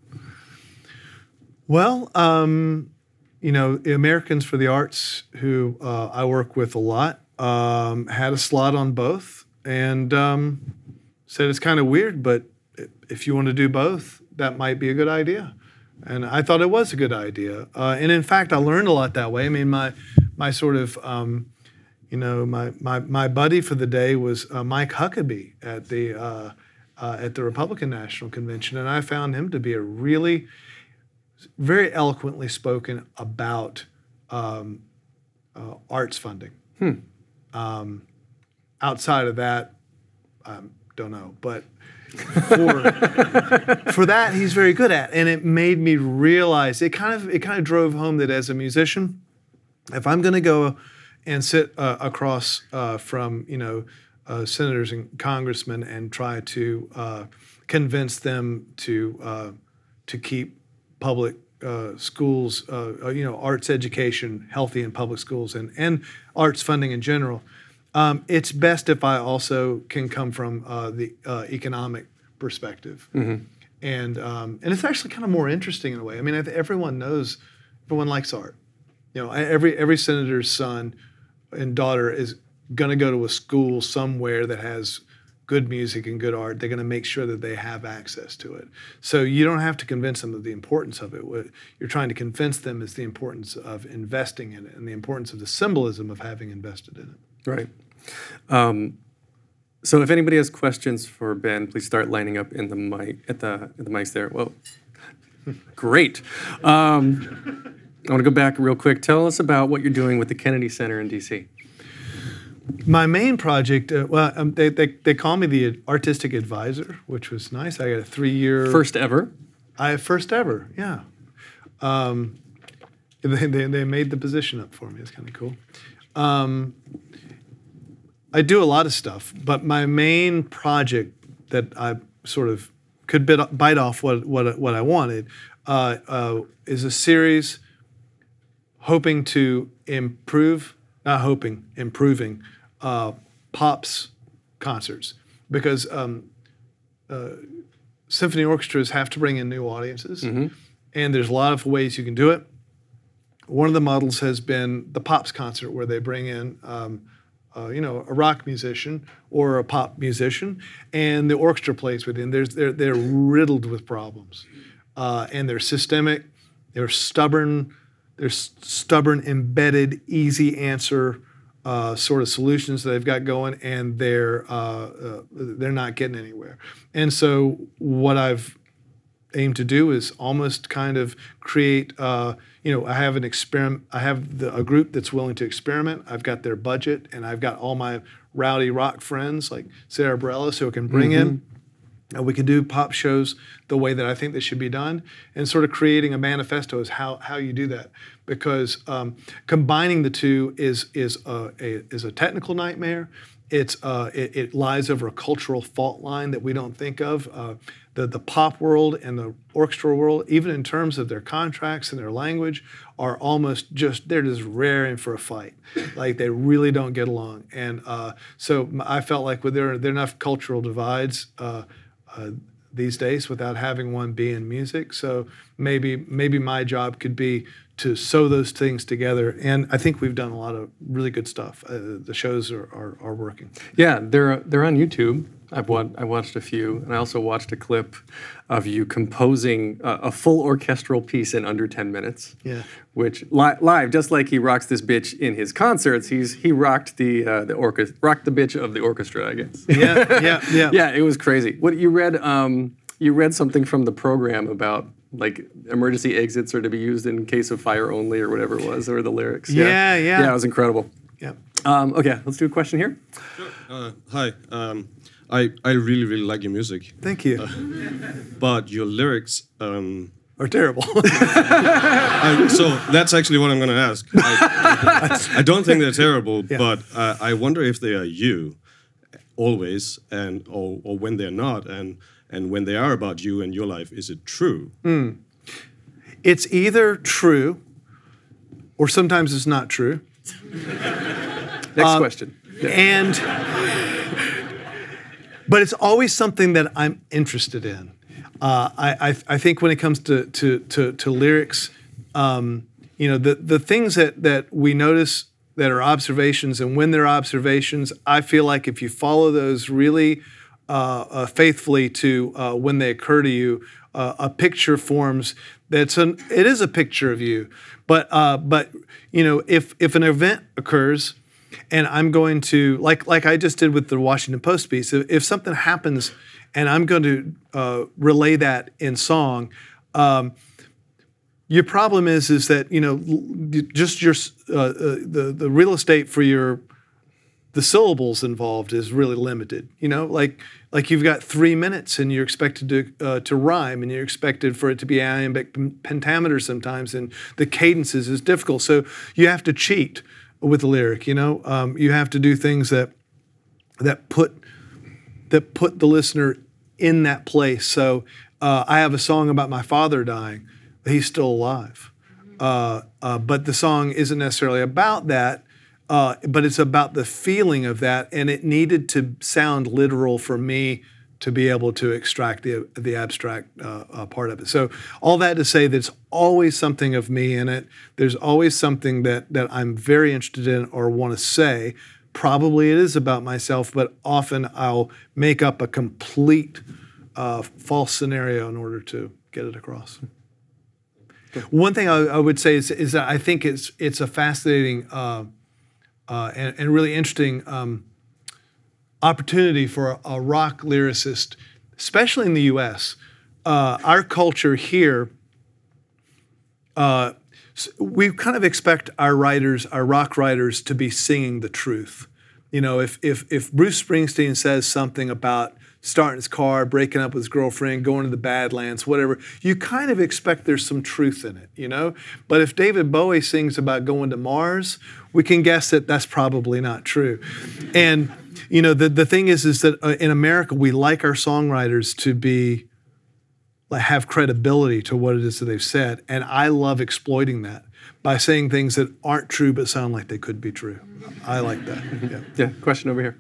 Speaker 3: Well, um, you know, Americans for the Arts, who uh, I work with a lot, um, had a slot on both and um, said it's kind of weird, but if you want to do both, that might be a good idea. And I thought it was a good idea. Uh, and in fact, I learned a lot that way. I mean, my my sort of um, you know my, my my buddy for the day was uh, Mike Huckabee at the uh, uh at the Republican National Convention, and I found him to be a really very eloquently spoken about um, uh, arts funding. Hmm. Um, outside of that, I don't know. But for, for that, he's very good at. And it made me realize it kind of it kind of drove home that as a musician, if I'm going to go and sit uh, across uh, from you know uh, senators and congressmen and try to uh, convince them to uh, to keep public uh, schools, you know, arts education healthy in public schools and and arts funding in general um, it's best if I also can come from uh, the uh, economic perspective, mm-hmm. and um, and it's actually kind of more interesting in a way. I mean, everyone knows, everyone likes art. You know, every every senator's son and daughter is going to go to a school somewhere that has good music and good art. They're going to make sure that they have access to it. So you don't have to convince them of the importance of it. What you're trying to convince them is the importance of investing in it and the importance of the symbolism of having invested in it.
Speaker 2: Right. Um, so if anybody has questions for Ben, please start lining up in the mic at the at the mics there. Well, great. Um, I want to go back real quick. Tell us about what you're doing with the Kennedy Center in DC.
Speaker 3: My main project, uh, well, um, they, they, they call me the artistic advisor, which was nice. I got a three year.
Speaker 2: First ever?
Speaker 3: I first ever, yeah. Um, they, they, they made the position up for me. It's kind of cool. Um, I do a lot of stuff, but my main project that I sort of could bit, bite off what what what I wanted uh, uh, is a series hoping to improve, not hoping, improving uh, pops concerts because um, uh, symphony orchestras have to bring in new audiences, mm-hmm. and there's a lot of ways you can do it. One of the models has been the pops concert, where they bring in um, uh, you know, a rock musician or a pop musician, and the orchestra plays with him. There's, they're, they're riddled with problems, uh, and they're systemic, they're stubborn, they're stubborn, embedded, easy answer uh, sort of solutions that they've got going, and they're uh, uh, they're not getting anywhere. And so, what I've aimed to do is almost kind of create uh, you know, I have an experiment. I have the, a group that's willing to experiment. I've got their budget, and I've got all my rowdy rock friends like Sara Bareilles, who I can bring mm-hmm. in. And we can do pop shows the way that I think they should be done, and sort of creating a manifesto is how how you do that. because um, combining the two is is a, a is a technical nightmare. It's uh, it, it lies over a cultural fault line that we don't think of. Uh, the the pop world and the orchestral world, even in terms of their contracts and their language, are almost just they're just raring for a fight. Like they really don't get along. And uh, so I felt like there there are enough cultural divides. Uh, uh, these days without having one be in music. So maybe maybe my job could be to sew those things together. And I think we've done a lot of really good stuff. Uh, the shows are, are, are working.
Speaker 2: Yeah, they're they're on YouTube. I've wa- I watched a few, and I also watched a clip of you composing a, a full orchestral piece in under ten minutes.
Speaker 3: Yeah.
Speaker 2: Which li- live, just like he rocks this bitch in his concerts, he's he rocked the uh, the orchestra, rocked the bitch of the orchestra, I guess.
Speaker 3: Yeah, yeah, yeah.
Speaker 2: yeah, it was crazy. What you read? Um, you read something from the program about like emergency exits are to be used in case of fire only, or whatever it was, or the lyrics.
Speaker 3: Yeah, yeah.
Speaker 2: Yeah, it was incredible.
Speaker 3: yeah.
Speaker 2: Um, okay, let's do a question here.
Speaker 4: Uh, hi. Um, I, I really, really like your music,
Speaker 3: Thank you.
Speaker 4: but your lyrics. Um,
Speaker 3: are terrible.
Speaker 4: I, so that's actually what I'm going to ask. I, I don't think they're terrible, but uh, I wonder if they are you, always, and or, or when they're not, and and when they are about you and your life, is it true?
Speaker 3: it's either true or sometimes it's not true.
Speaker 2: Next question. Yeah.
Speaker 3: and but it's always something that I'm interested in. Uh, I, I I think when it comes to to to, to lyrics, um, you know, the the things that that we notice that are observations, and when they're observations, I feel like if you follow those really uh, uh, faithfully to uh, when they occur to you, uh, a picture forms. That's an it is a picture of you, but but you know if if an event occurs and I'm going to like like I just did with the Washington Post piece. If, if something happens, and I'm going to uh, relay that in song, um, your problem is is that you know just your uh, uh, the the real estate for your the syllables involved is really limited. You know, like like you've got three minutes and you're expected to uh, to rhyme and you're expected for it to be iambic pentameter sometimes and the cadences is difficult. So you have to cheat with the lyric. You know, um, you have to do things that that put that put the listener in that place. So uh, I have a song about my father dying. He's still alive, uh, uh, but the song isn't necessarily about that. Uh, but it's about the feeling of that, and it needed to sound literal for me to be able to extract the the abstract uh, uh, part of it. So all that to say, there's always something of me in it. There's always something that that I'm very interested in or want to say. Probably it is about myself, but often I'll make up a complete uh, false scenario in order to get it across. One thing I, I would say is, is that I think it's it's a fascinating uh, and, and really interesting um, opportunity for a, a rock lyricist, especially in the U.S. Uh, our culture here, uh, we kind of expect our writers, our rock writers, to be singing the truth. You know, if if if Bruce Springsteen says something about starting his car, breaking up with his girlfriend, going to the Badlands, whatever, you kind of expect there's some truth in it, you know? But if David Bowie sings about going to Mars, we can guess that that's probably not true. And you know, the the thing is is that uh, in America we like our songwriters to be like have credibility to what it is that they've said, and I love exploiting that by saying things that aren't true but sound like they could be true. I like that. Yeah.
Speaker 2: Yeah, question over here.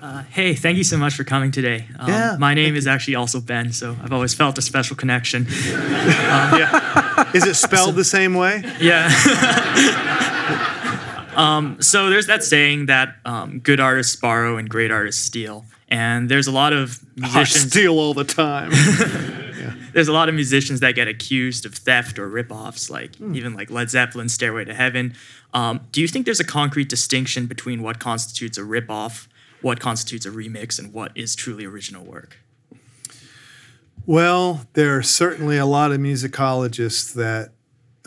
Speaker 5: Uh, hey, thank you so much for coming today. Um,
Speaker 3: Yeah,
Speaker 5: my name is actually also Ben, so I've always felt a special connection.
Speaker 3: Yeah, Is it spelled the same way?
Speaker 5: Yeah. um, so there's that saying that um, good artists borrow and great artists steal. And there's a lot of
Speaker 3: I
Speaker 5: musicians.
Speaker 3: steal all the time.
Speaker 5: there's a lot of musicians that get accused of theft or ripoffs, like even like Led Zeppelin's "Stairway to Heaven." Um, do you think there's a concrete distinction between what constitutes a ripoff, what constitutes a remix, and what is truly original work?
Speaker 3: Well, there are certainly a lot of musicologists that,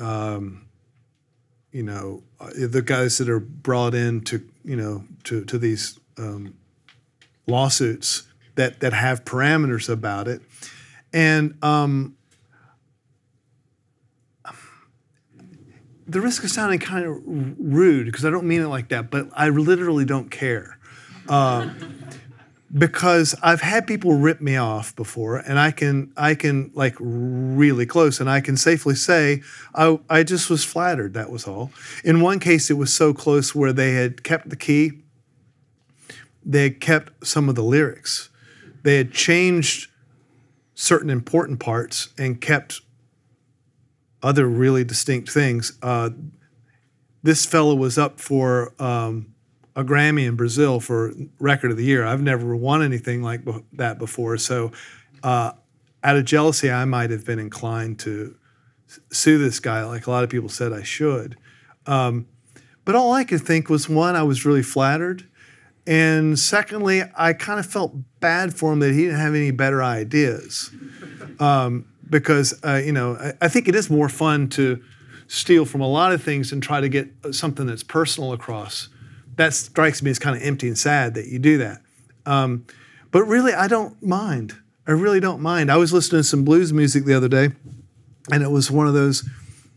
Speaker 3: um, you know, uh, the guys that are brought in to, you know, to, to these um, lawsuits that, that have parameters about it. And um, the risk of sounding kind of rude because I don't mean it like that, but I literally don't care. Uh, because I've had people rip me off before, and I can I can like really close, and I can safely say I I just was flattered. That was all. In one case, it was so close where they had kept the key, they had kept some of the lyrics, they had changed certain important parts and kept other really distinct things. Uh, this fellow was up for. Um, a Grammy in Brazil for Record of the Year. I've never won anything like that before. So, uh, out of jealousy, I might have been inclined to sue this guy, like a lot of people said I should. Um, but all I could think was one, I was really flattered. And secondly, I kind of felt bad for him that he didn't have any better ideas. Um, because, uh, you know, I, I think it is more fun to steal from a lot of things and try to get something that's personal across that strikes me as kind of empty and sad that you do that. Um, but really, I don't mind. I really don't mind. I was listening to some blues music the other day, and it was one of those,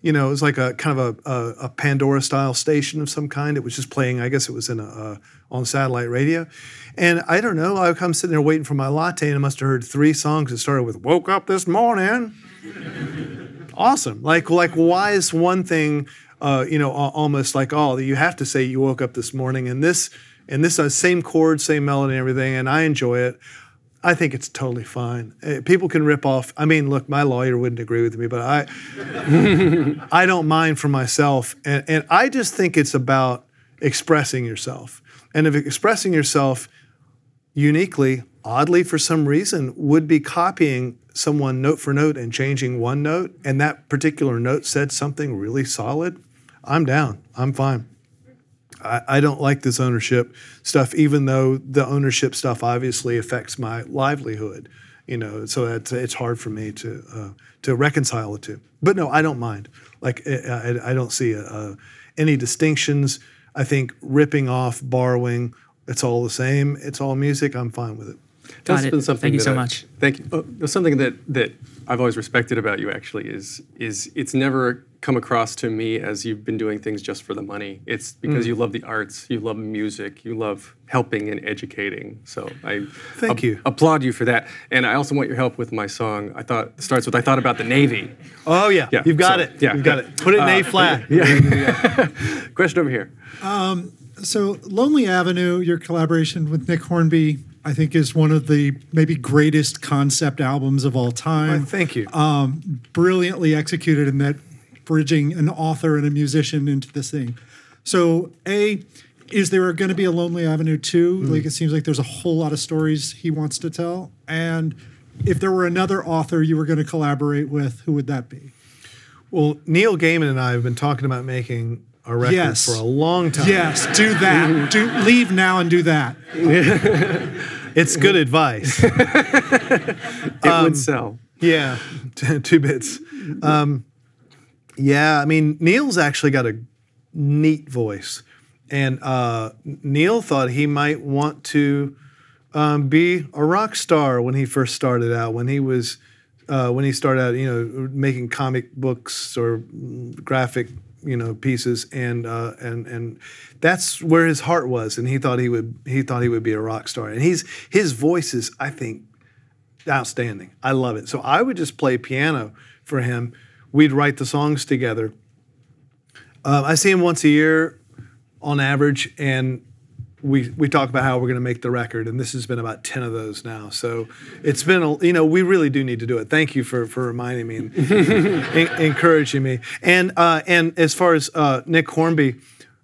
Speaker 3: you know, it was like a kind of a, a, a Pandora style station of some kind. It was just playing. I guess it was in a, a on satellite radio, and I don't know. I am sitting there waiting for my latte, and I must have heard three songs that started with "Woke up this morning." awesome. Like like why is one thing uh, you know, almost like, all that you have to say you woke up this morning and this and this uh, same chord, same melody, and everything, and I enjoy it. I think it's totally fine. Uh, people can rip off. I mean, look, my lawyer wouldn't agree with me, but I, I don't mind for myself, and and I just think it's about expressing yourself, and if expressing yourself uniquely, oddly for some reason, would be copying someone note for note and changing one note, and that particular note said something really solid, I'm down. I'm fine. I, I don't like this ownership stuff, even though the ownership stuff obviously affects my livelihood. You know, so it's, it's hard for me to uh, to reconcile the two. But no, I don't mind. Like I, I don't see uh, any distinctions. I think ripping off, borrowing, it's all the same. It's all music. I'm fine with it.
Speaker 5: Got
Speaker 2: That's
Speaker 5: it.
Speaker 2: been something
Speaker 5: Thank you so
Speaker 2: I-
Speaker 5: much.
Speaker 2: Thank you. Oh, something that that I've always respected about you. Actually, is is it's never come across to me as you've been doing things just for the money. It's because
Speaker 3: Mm.
Speaker 2: you love the arts, you love music, you love helping and educating. So I
Speaker 3: Thank you.
Speaker 2: applaud you for that. And I also want your help with my song. I thought starts with I thought about the Navy.
Speaker 3: Oh yeah,
Speaker 2: Yeah,
Speaker 3: you've got
Speaker 2: so,
Speaker 3: it.
Speaker 2: yeah.
Speaker 3: you've got it. Put it in A flat. Yeah.
Speaker 2: Question over here.
Speaker 1: So, Lonely Avenue, your collaboration with Nick Hornby, I think is one of the maybe greatest concept albums of all time.
Speaker 3: thank you.
Speaker 1: Um, brilliantly executed in that bridging an author and a musician into this thing. So, A, is there going to be a Lonely Avenue 2? Hmm. Like, it seems like there's a whole lot of stories he wants to tell. And if there were another author you were going to collaborate with, who would that be?
Speaker 3: well, Neil Gaiman and I have been talking about making a record
Speaker 1: Yes.
Speaker 3: for a long time.
Speaker 1: Yes, do that. do leave now and do that.
Speaker 3: It's good advice.
Speaker 2: It
Speaker 3: Um,
Speaker 2: would sell.
Speaker 3: Yeah, two bits. Um, yeah, I mean, Neil's actually got a neat voice, and uh, Neil thought he might want to um, be a rock star when he first started out. When he was uh, when he started out, you know, making comic books or graphic, you know, pieces, and uh, and and that's where his heart was, and he thought he would he thought he would be a rock star. And he's his voice is, I think, outstanding. I love it. So I would just play piano for him. We'd write the songs together. Um, I see him once a year on average, and we we talk about how we're going to make the record. And this has been about ten of those now. So it's been a you know we really do need to do it. Thank you for for reminding me and en- encouraging me. And uh, and as far as uh, Nick Hornby.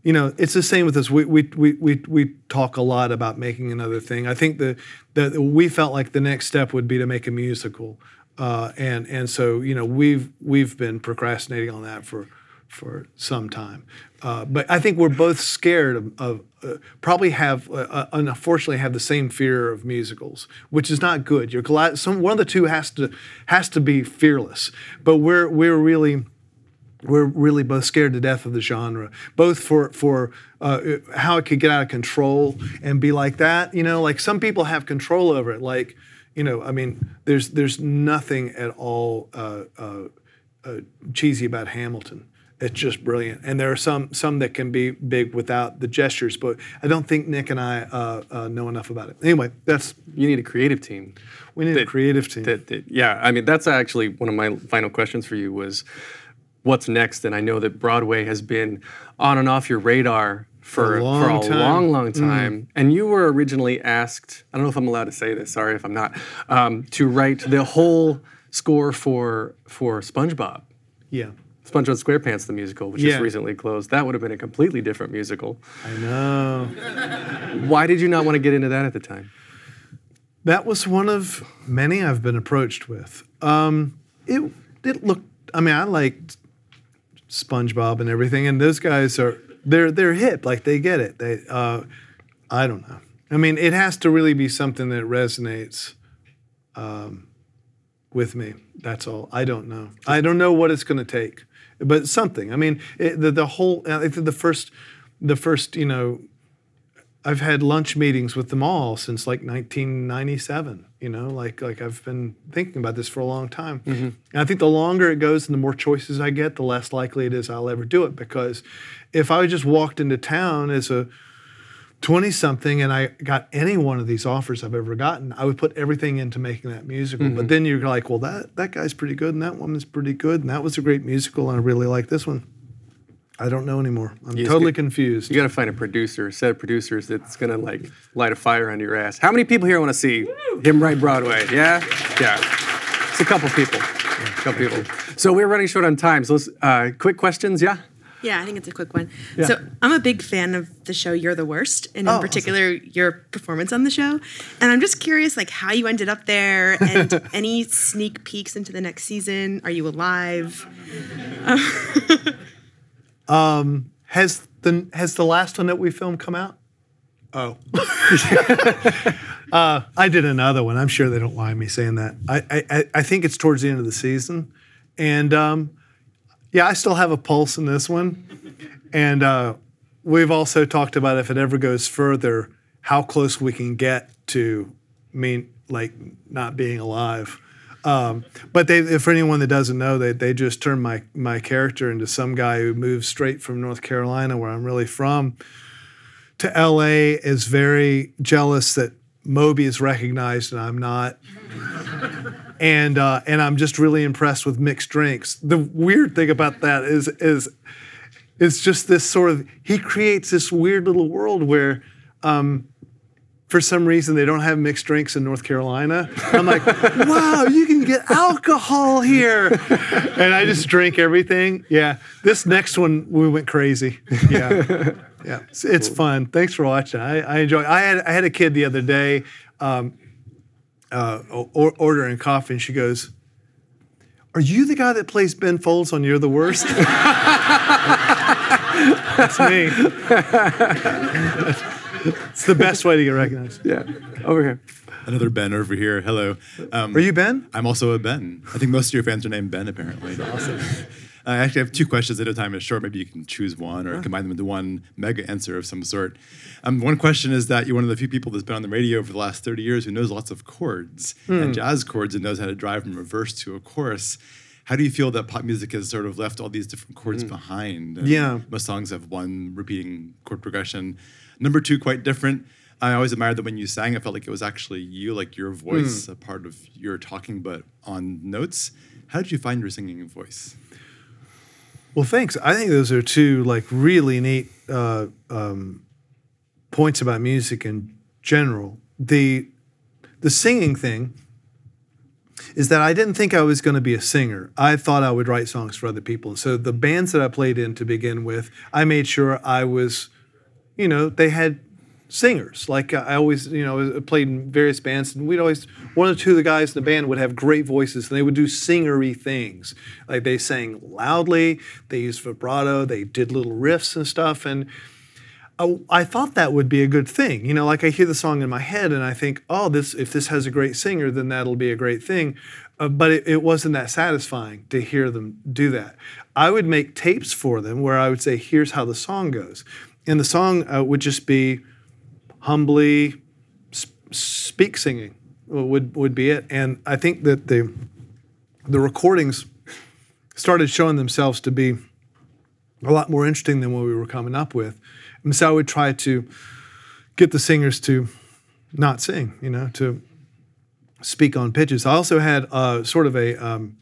Speaker 3: You know, it's the same with us. We, we, we, we, we talk a lot about making another thing. I think the, the we felt like the next step would be to make a musical, uh, and and so you know we've we've been procrastinating on that for for some time. Uh, but I think we're both scared of, of uh, probably have uh, uh, unfortunately have the same fear of musicals, which is not good. You're glad some one of the two has to has to be fearless. But we're we're really we're really both scared to death of the genre, both for for uh, how it could get out of control and be like that. You know, like some people have control over it. Like, you know, I mean, there's there's nothing at all uh, uh, uh, cheesy about Hamilton, it's just brilliant. And there are some some that can be big without the gestures, but I don't think Nick and I uh, uh, know enough about it. Anyway, that's
Speaker 2: You need a creative team.
Speaker 3: we need a creative team.
Speaker 2: That, that, yeah, I mean, that's actually one of my final questions for you was what's next? And I know that Broadway has been on and off your radar for,
Speaker 3: A
Speaker 2: for
Speaker 3: long
Speaker 2: a
Speaker 3: time. Mm.
Speaker 2: long, long time. And you were originally asked, I don't know if I'm allowed to say this, sorry if I'm not, um, to write the whole score for for SpongeBob.
Speaker 3: yeah,
Speaker 2: SpongeBob SquarePants, the musical, which
Speaker 3: Yeah.
Speaker 2: just recently closed. That would have been a completely different musical.
Speaker 3: I know.
Speaker 2: Why did you not want to get into that at the time?
Speaker 3: That was one of many I've been approached with. Um, it it looked. I mean, I liked SpongeBob and everything, and those guys are they're they're hip. Like they get it. They. Uh, I don't know. I mean, it has to really be something that resonates um, with me. That's all. I don't know. I don't know what it's going to take, but something. I mean, it, the the whole. Uh, I think the first, the first. You know, I've had lunch meetings with them all since like 1997. You know, like like I've been thinking about this for a long time. Mm-hmm. And I think the longer it goes and the more choices I get, the less likely it is I'll ever do it. Because if I just walked into town as a 20 something and I got any one of these offers I've ever gotten, I would put everything into making that musical. But then you're like, well, that that guy's pretty good and that woman's pretty good and that was a great musical and I really like this one. I don't know anymore. I'm
Speaker 2: just
Speaker 3: totally
Speaker 2: get-
Speaker 3: confused.
Speaker 2: You got to find a producer, a set of producers that's gonna like light a fire under your ass. How many people here want to see him write Broadway? Yeah, yeah. It's a couple people. A couple people. So we're running short on time. So let's uh, quick questions. Yeah.
Speaker 6: Yeah, I think it's a quick one. So I'm a big fan of the show You're the Worst, and in
Speaker 3: Oh, awesome.
Speaker 6: particular your performance on the show. And I'm just curious, like how you ended up there, and any sneak peeks into the next season. Are you alive?
Speaker 3: Has the has the last one that we filmed come out? Oh. uh, I did another one. I'm sure they don't mind me saying that. I, I- I, I think it's towards the end of the season. And um, yeah, I still have a pulse in this one. And uh, we've also talked about if it ever goes further, how close we can get to mean like not being alive. Um, but they, for anyone that doesn't know, they, they just turned my, my character into some guy who moved straight from North Carolina, where I'm really from, to LA, is very jealous that Moby is recognized and I'm not. and uh, and I'm just really impressed with mixed drinks. The weird thing about that is is it's just this sort of he creates this weird little world where um, for some reason they don't have mixed drinks in North Carolina. I'm like, wow, you can get alcohol here, and I just drink everything. Yeah, this next one we went crazy. Yeah, yeah, it's, it's fun. Thanks for watching. I, I enjoy. I had I had a kid the other day, um, uh, or, ordering coffee, and she goes. Are you the guy that plays Ben Folds on You're the Worst? That's me. it's the best way to get recognized.
Speaker 2: Yeah. Over here.
Speaker 7: Another Ben over here. Hello. Um,
Speaker 3: Are you Ben?
Speaker 7: I'm also a Ben. I think most of your fans are named Ben, apparently. awesome. Uh, I actually have two questions at a time. It's short. Maybe you can choose one or combine them into one mega answer of some sort. Um, one question is that you're one of the few people that's been on the radio for the last 30 years who knows lots of chords and hmm. jazz chords and knows how to drive from reverse to a chorus. How do you feel that pop music has sort of left all these different chords hmm. behind? And
Speaker 3: Yeah.
Speaker 7: Most songs have one repeating chord progression. Number two, quite different. I always admired that when you sang, it felt like it was actually you, like your hmm. voice, a part of your talking, but on notes. How did you find your singing voice?
Speaker 3: Well, thanks. I think those are two like really neat uh, um, points about music in general. The the singing thing is that I didn't think I was going to be a singer. I thought I would write songs for other people. So the bands that I played in to begin with, I made sure I was, you know, they had singers. Like I always, you know, played in various bands, and we'd always one or two of the guys in the band would have great voices, and they would do singery things. Like they sang loudly, they used vibrato, they did little riffs and stuff, and. I, I thought that would be a good thing. You know, like I hear the song in my head and I think, oh, this if this has a great singer, then that'll be a great thing. Uh, but it, it wasn't that satisfying to hear them do that. I would make tapes for them where I would say, here's how the song goes. And the song uh, would just be humbly sp- speak singing would would be it. And I think that the the recordings started showing themselves to be a lot more interesting than what we were coming up with. And so I would try to get the singers to not sing, you know, to speak on pitches. I also had uh, sort of a um,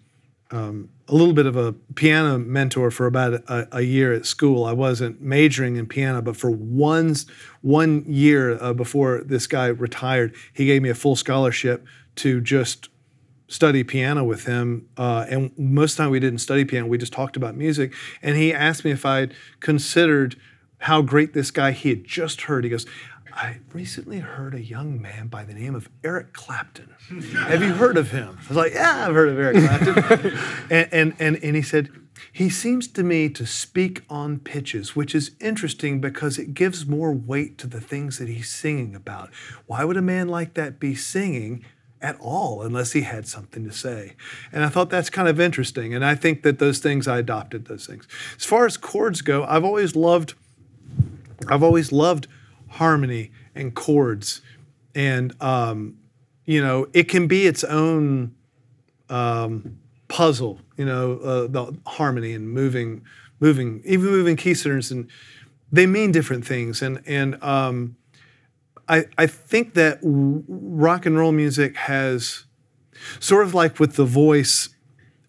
Speaker 3: um, a little bit of a piano mentor for about a, a, year at school. I wasn't majoring in piano, but for one one year uh, before this guy retired, he gave me a full scholarship to just study piano with him. Uh, and most of the time we didn't study piano; we just talked about music. And he asked me if I'd considered how great this guy he had just heard. He goes, I recently heard a young man by the name of Eric Clapton. Have you heard of him? I was like, Yeah, I've heard of Eric Clapton. and, and, and, and he said, He seems to me to speak on pitches, which is interesting because it gives more weight to the things that he's singing about. Why would a man like that be singing? At all, unless he had something to say. And I thought that's kind of interesting. And I think that those things, I adopted those things. As far as chords go, I've always loved, I've always loved harmony and chords. And, um, you know, it can be its own um, puzzle, you know, uh, the harmony and moving, moving, even moving key centers, and they mean different things. And, and um, I, I think that rock and roll music has, sort of like with the voice,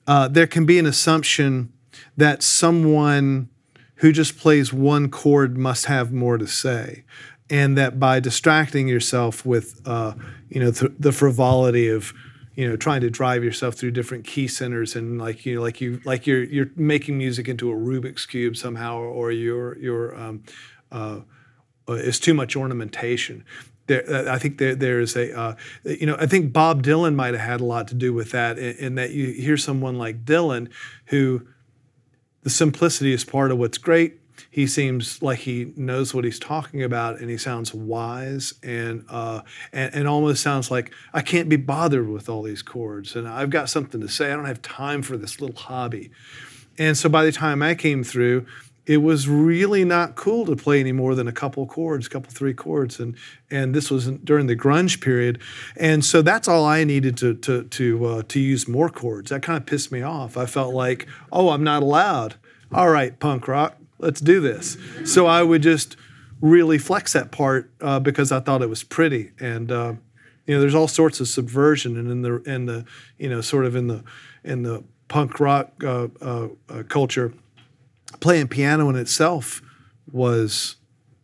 Speaker 3: uh, there can be an assumption that someone who just plays one chord must have more to say and that by distracting yourself with uh, you know th- the frivolity of you know trying to drive yourself through different key centers and like you know like you like you're you're making music into a Rubik's cube somehow or you're you're um, uh, uh, it's too much ornamentation. There, uh, I think there, there's a, uh, you know, I think Bob Dylan might have had a lot to do with that, in, in that you hear someone like Dylan, who the simplicity is part of what's great, he seems like he knows what he's talking about and he sounds wise and, uh, and, and almost sounds like I can't be bothered with all these chords and I've got something to say. I don't have time for this little hobby. And so by the time I came through, it was really not cool to play any more than a couple chords, a couple three chords, and and this was during the grunge period, and so that's all I needed to to to uh, to use more chords. That kind of pissed me off. I felt like, oh, I'm not allowed. All right, punk rock, let's do this. So I would just really flex that part uh, because I thought it was pretty. And uh, you know, there's all sorts of subversion, and in the in the you know sort of in the in the punk rock uh, uh, uh culture, playing piano in itself was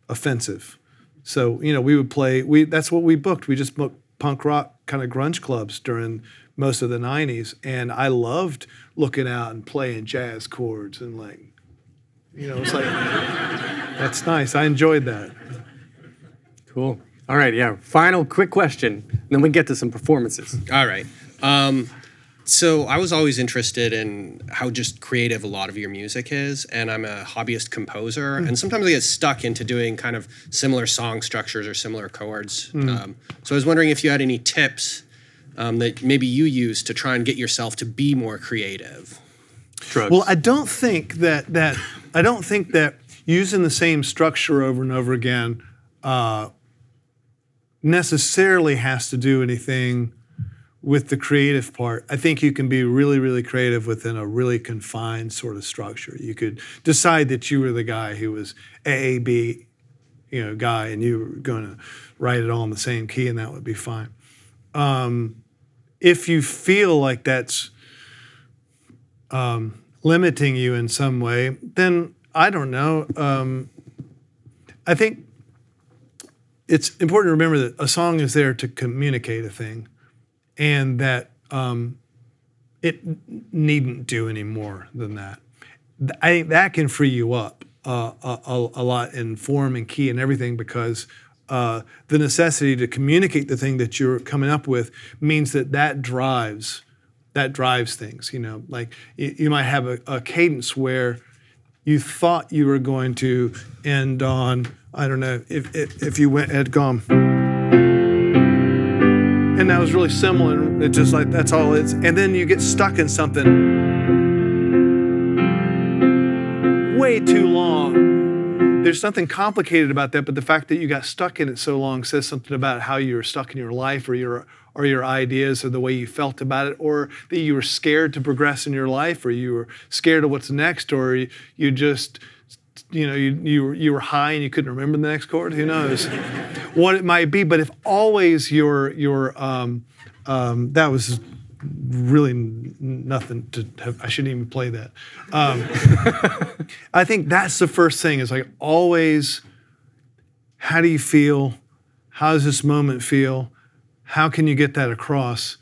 Speaker 3: offensive. So you know, we would play. We that's what we booked. We just booked punk rock kind of grunge clubs during most of the 90s and i loved looking out and playing jazz chords and like you know, it's like, that's nice. I enjoyed that.
Speaker 2: Cool. All right, yeah. Final quick question, then we get to some performances.
Speaker 8: All right. Um, so I was always interested in how just creative a lot of your music is, and I'm a hobbyist composer, mm. and sometimes I get stuck into doing kind of similar song structures or similar chords. Mm. Um, so I was wondering if you had any tips um, that maybe you use to try and get yourself to be more creative.
Speaker 3: Drugs. Well, I don't think that that I don't think that using the same structure over and over again uh, necessarily has to do anything with the creative part. I think you can be really, really creative within a really confined sort of structure. You could decide that you were the guy who was AAB, you know, guy, and you were going to write it all in the same key, and that would be fine. Um, if you feel like that's um, limiting you in some way, then I don't know. Um, I think it's important to remember that a song is there to communicate a thing, and that um, it needn't do any more than that. I think that can free you up uh, a, a, lot in form and key and everything because uh, the necessity to communicate the thing that you're coming up with means that that drives that drives things. You know, like you, you might have a, a, cadence where you thought you were going to end on, I don't know, if, if, if you went had gone. And that was really similar. It's just like that's all it's. And then you get stuck in something way too long. There's something complicated about that, but the fact that you got stuck in it so long says something about how you were stuck in your life or your or your ideas or the way you felt about it, or that you were scared to progress in your life, or you were scared of what's next, or you just you know you you were, you were high and you couldn't remember the next chord. Who knows what it might be? But if always your your um, um, that was really nothing to have. I shouldn't even play that. Um, I think that's the first thing. Is like always. How do you feel? How does this moment feel? How can you get that across?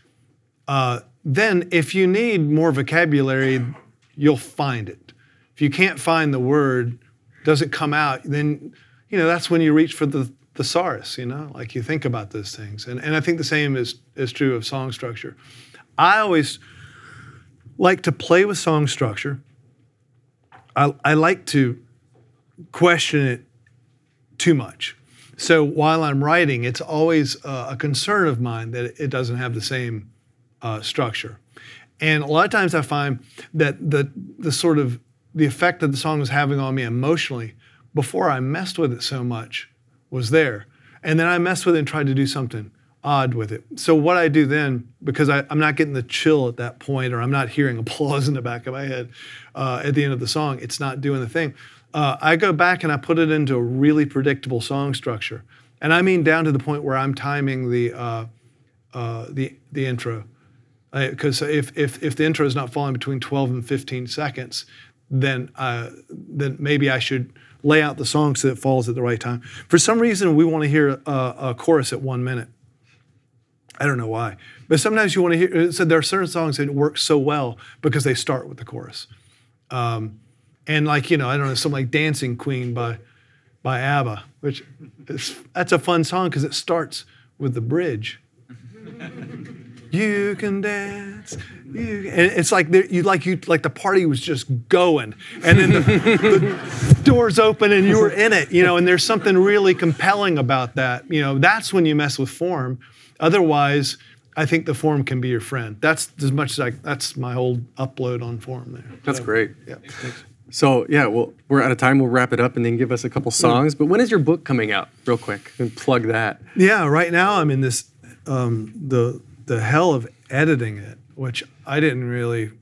Speaker 3: Uh, then, if you need more vocabulary, you'll find it. If you can't find the word, doesn't come out, then you know that's when you reach for the thesaurus. You know, like you think about those things, and and I think the same is is true of song structure. I always like to play with song structure. I, I like to question it too much. So while I'm writing, it's always uh, a concern of mine that it doesn't have the same uh, structure. And a lot of times I find that the the sort of the effect that the song was having on me emotionally before I messed with it so much was there. And then I messed with it and tried to do something odd with it. So what I do then, because I, am not getting the chill at that point, or I'm not hearing applause in the back of my head uh, at the end of the song, it's not doing the thing. Uh, I go back and I put it into a really predictable song structure, and I mean down to the point where I'm timing the uh, uh the the intro, because if, if if the intro is not falling between 12 and 15 seconds, then uh, then maybe I should lay out the song so it falls at the right time. For some reason, we want to hear a, a chorus at one minute I don't know why. But sometimes you want to hear, so there are certain songs that work so well because they start with the chorus. Um, and like, you know, I don't know, something like Dancing Queen by, by ABBA, which is, that's a fun song because it starts with the bridge. you can dance. You, and it's like you like you like the party was just going, and then the, the doors open and you were in it, you know. And there's something really compelling about that. You know, that's when you mess with form Otherwise, I think the form can be your friend. That's as much as I. That's my whole upload on form there.
Speaker 2: That's
Speaker 3: so,
Speaker 2: great.
Speaker 3: Yeah. Thanks.
Speaker 2: So yeah, well, we're out of time. We'll wrap it up and then give us a couple songs. But when is your book coming out? Real quick, and plug that.
Speaker 3: Yeah, right now I'm in this um, the the hell of editing it, which I didn't really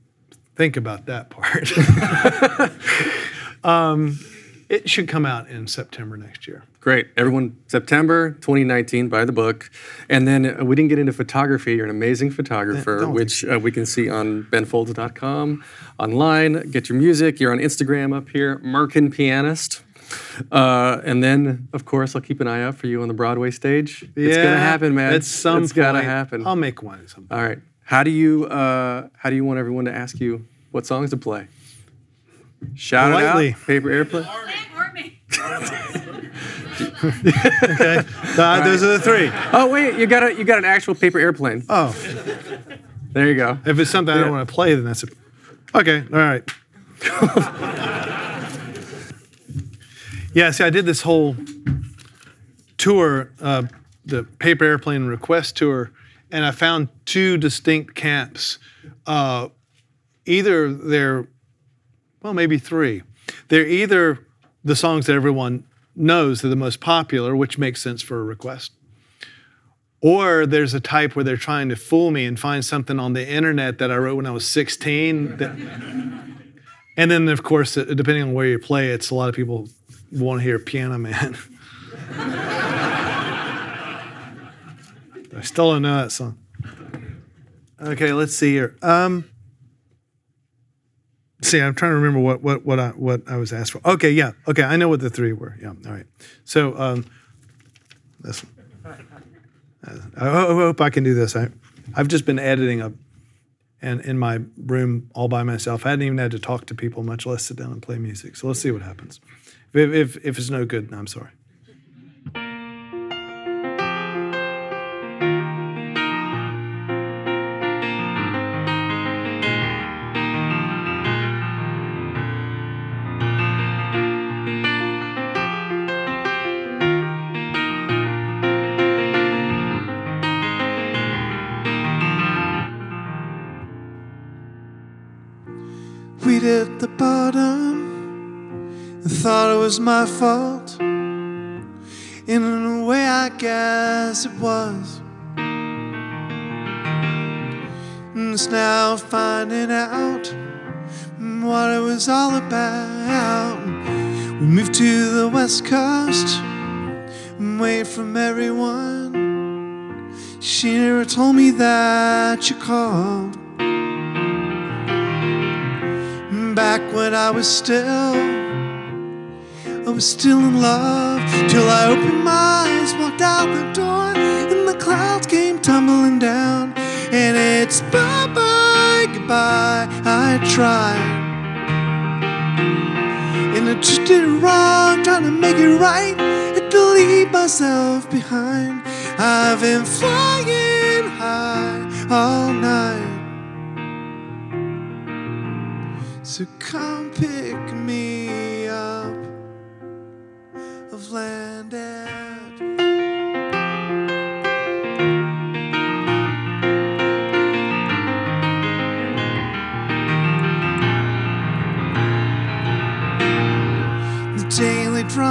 Speaker 3: think about that part. um, it should come out in September next year.
Speaker 2: Great. Everyone, September 2019, buy the book. And then uh, we didn't get into photography. You're an amazing photographer,
Speaker 3: Don't
Speaker 2: which uh, we can see on benfolds.com, online. Get your music. You're on Instagram up here, Merkin Pianist. Uh, and then, of course, I'll keep an eye out for you on the Broadway stage. it's gonna happen, man.
Speaker 3: At some
Speaker 2: it's
Speaker 3: point,
Speaker 2: gotta happen.
Speaker 3: I'll make one at some point.
Speaker 2: All right. How do you uh, how do you want everyone to ask you what songs to play? Shout
Speaker 3: Politely.
Speaker 2: it out. Paper airplane.
Speaker 3: Okay, Uh, those are the three.
Speaker 2: Oh wait, you got a you got an actual paper airplane.
Speaker 3: Oh,
Speaker 2: There you go.
Speaker 3: if it's something I don't want to play, then that's it. Okay, all right. yeah, see, I did this whole tour, uh, the paper airplane request tour, and I found two distinct camps. Uh, either they're, well, maybe three. They're either the songs that everyone knows they're the most popular, which makes sense for a request. Or there's a type where they're trying to fool me and find something on the internet that I wrote when I was 16. That, and then, of course, uh, depending on where you play, it's a lot of people want to hear Piano Man. I still don't know that song. Okay, let's see here. Um, see, I'm trying to remember what what what I what I was asked for. Okay, yeah. Okay, I know what the three were. Yeah. All right. So um, this. I hope I can do this. I, I've just been editing up and in my room all by myself. I hadn't even had to talk to people, much less sit down and play music. So let's see what happens. If, if, if it's no good, I'm sorry.
Speaker 9: Was my fault. In a way, I guess it was. And it's now finding out what it was all about.
Speaker 3: We moved to the west coast, away from everyone. She never told me that you called. Back when I was still, I was still in love. Till I opened my eyes, walked out the door, and the clouds came tumbling down. And it's bye bye, goodbye. I tried. And I just did it wrong, trying to make it right. Had to leave myself behind. I've been flying high all night. So come pick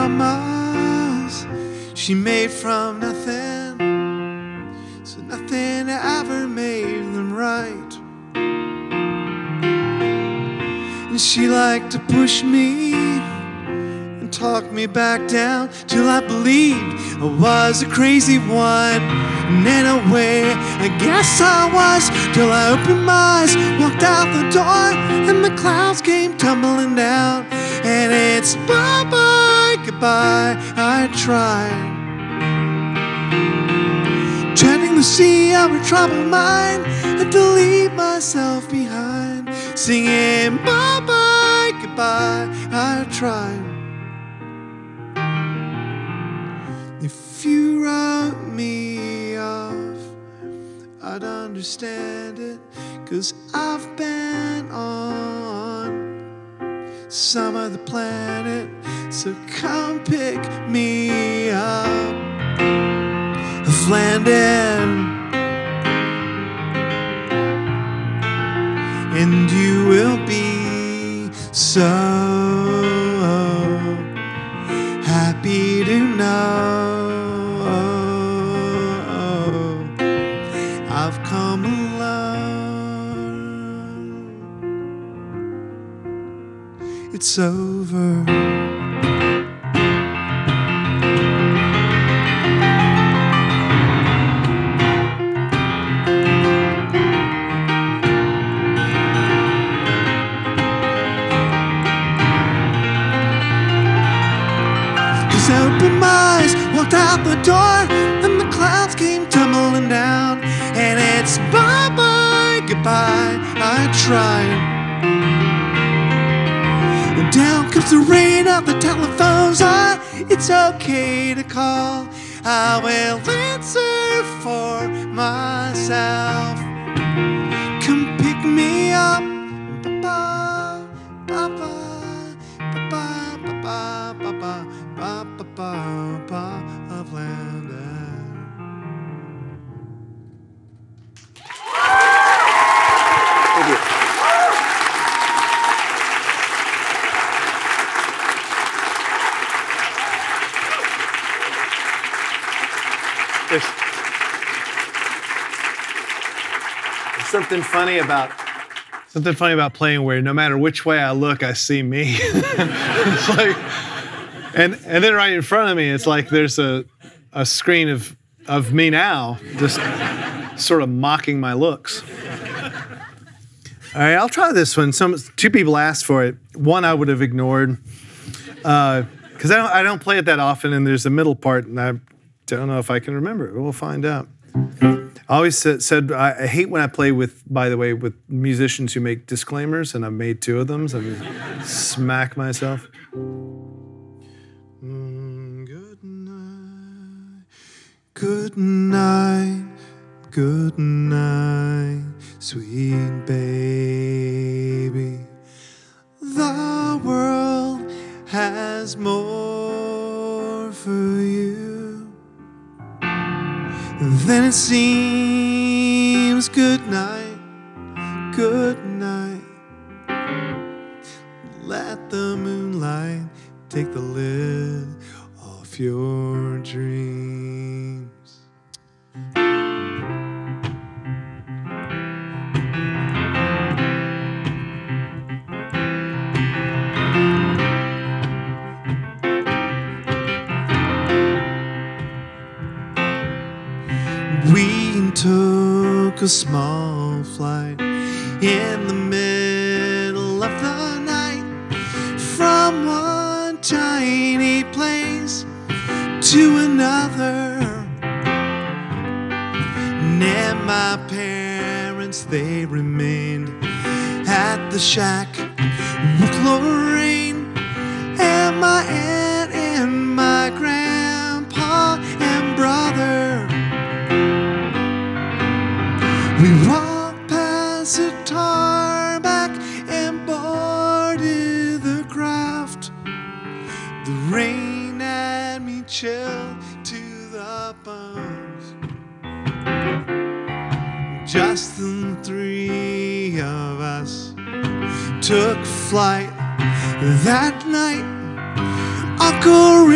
Speaker 3: dramas she made from nothing. So nothing ever made them right. And she liked to push me and talk me back down till I believed I was a crazy one. And in a way, I guess I was till I opened my eyes, walked out the door, and the clouds came tumbling down. And it's bye, goodbye. I tried. Treading the sea of a troubled mind, and to leave myself behind. Singing bye bye, goodbye. I tried. If you wrote me off, I'd understand it. Cause I've been on some other planet. So come pick me up. I've landed. And you will be so happy to know It's over. Comes the rain out the telephone's on. It's okay to call. I will answer for myself. Come pick me up. Ba-ba, ba-ba, ba-ba, ba-ba, ba-ba, ba-ba, ba-ba, I've landed.
Speaker 10: There's, something funny about something funny about playing where no matter which way I look, I see me. it's like, and and then right in front of me, it's like there's a a screen of of me now, just sort of mocking my looks. All right, I'll try this one. Some two people asked for it. One I would have ignored uh, because I don't I don't play it that often, and there's a middle part, and I don't know if I can remember it. We'll find out. I always said, said I, hate when I play with, by the way, with musicians who make disclaimers, and I've made two of them, so I smack myself. Mm, good night, good night, good night, sweet baby. The world has more for you than it seems. Good night, good night. Let the moonlight take the lid off your dreams.
Speaker 3: A small flight in the middle of the night from one tiny place to another. And my parents, they remained at the shack with Lorraine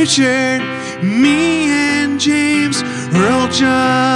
Speaker 3: Richard, me and James Earl Jones.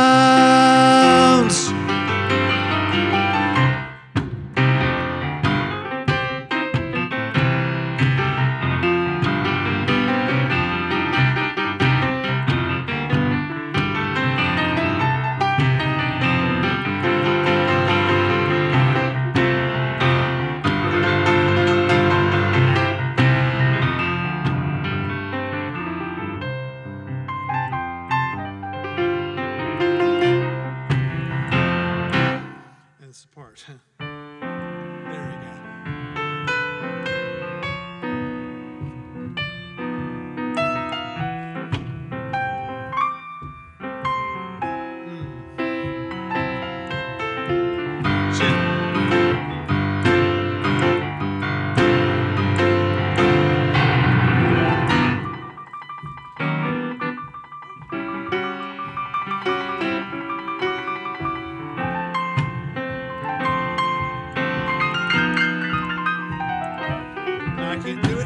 Speaker 3: I can't do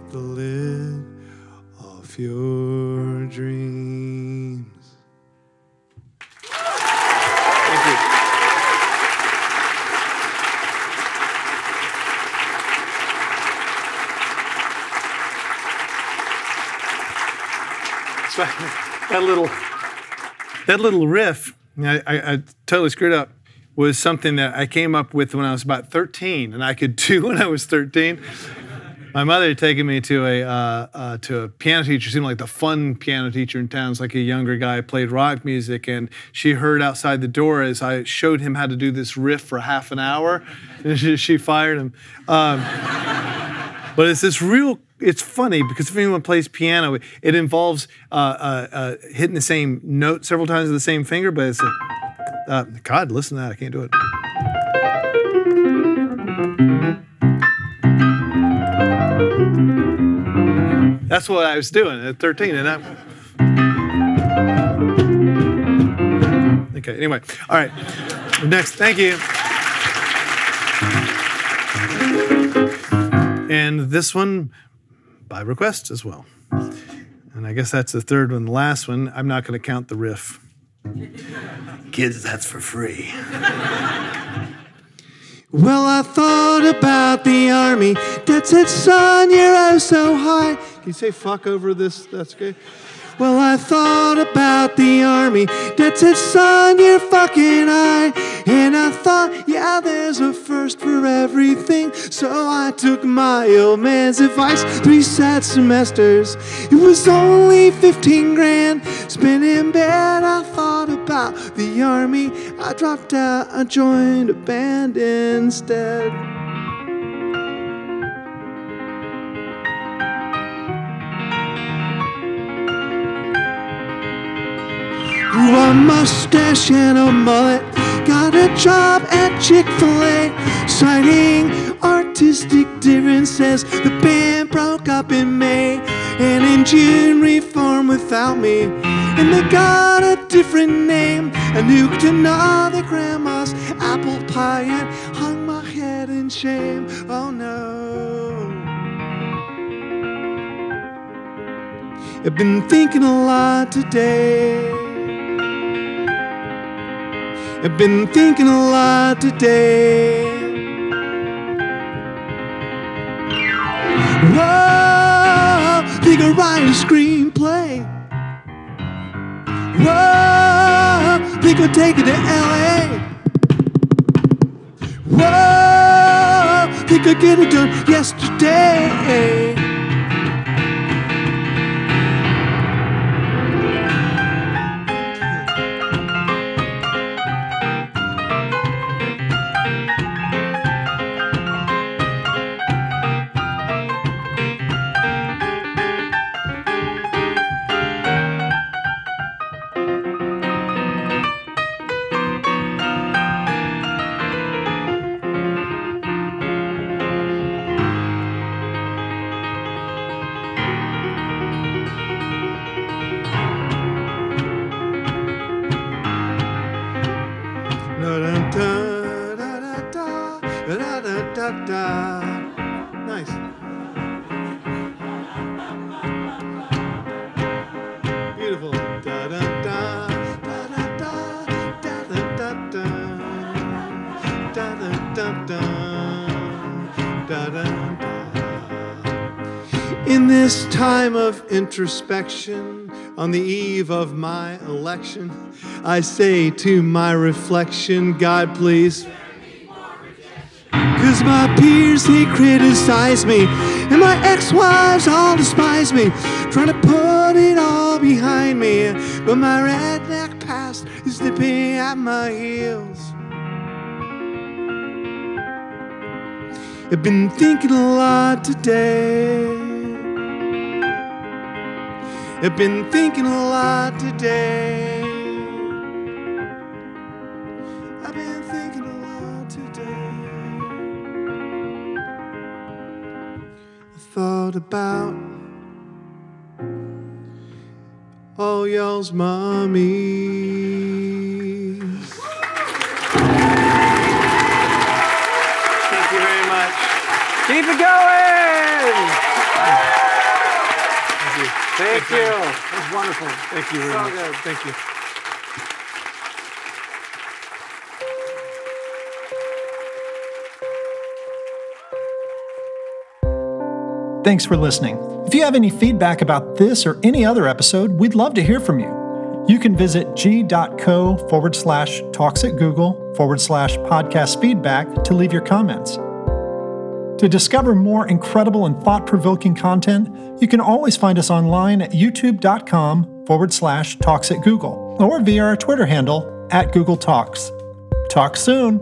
Speaker 3: take the lid off your dreams.
Speaker 11: Thank you. So, that little that little riff, I, I, I totally screwed up, was something that I came up with when I was about 13, and I could do when I was 13. My mother had taken me to a uh, uh, to a piano teacher, seemed like the fun piano teacher in town. It's like a younger guy, played rock music, and she heard outside the door as I showed him how to do this riff for half an hour, and she, she fired him. Um, but it's this real. It's funny because if anyone plays piano, it involves uh, uh, uh, hitting the same note several times with the same finger. But it's a, uh, God, listen to that. I can't do it. That's what I was doing at 13, and I. Okay. Anyway, all right. Next, thank you. And this one by request as well. And I guess that's the third one. The last one, I'm not going to count the riff. Kids, that's for free.
Speaker 3: Well, I thought about the army. Dad said, son, you're oh so high.
Speaker 11: Can you say fuck over this? That's good.
Speaker 3: Well, I thought about the army. Son, you're fucking high. And I thought, yeah, there's a first for everything. So I took my old man's advice. Three sad semesters. It was only 15 grand. Spent in bed, I thought about the army. I dropped out, I joined a band instead. A mustache and a mullet. Got a job at Chick fil A. Citing artistic differences. The band broke up in May. And in June reformed without me. And they got a different name. I nuked another grandma's apple pie and hung my head in shame. Oh no. I've been thinking a lot today. I've been thinking a lot today. Whoa, think I'll write a screenplay. Whoa, think I'll take it to LA. Whoa, think I'll get it done yesterday. This time of introspection, on the eve of my election, I say to my reflection, God, please. Cause my peers, they criticize me, and my ex wives all despise me, trying to put it all behind me. But my redneck past is nipping at my heels. I've been thinking a lot today. I've been thinking a lot today. I've been thinking a lot today. I thought about all y'all's mommies. Thank you very much.
Speaker 2: Keep it going. Thank you. That was wonderful.
Speaker 12: Thank you very
Speaker 2: So
Speaker 12: much.
Speaker 2: good.
Speaker 12: Thank you.
Speaker 1: Thanks for listening. If you have any feedback about this or any other episode, we'd love to hear from you. You can visit g.co forward slash talks at Google forward slash podcast feedback to leave your comments. To discover more incredible and thought provoking content, you can always find us online at youtube.com forward slash talks at Google or via our Twitter handle at Google Talks. Talk soon.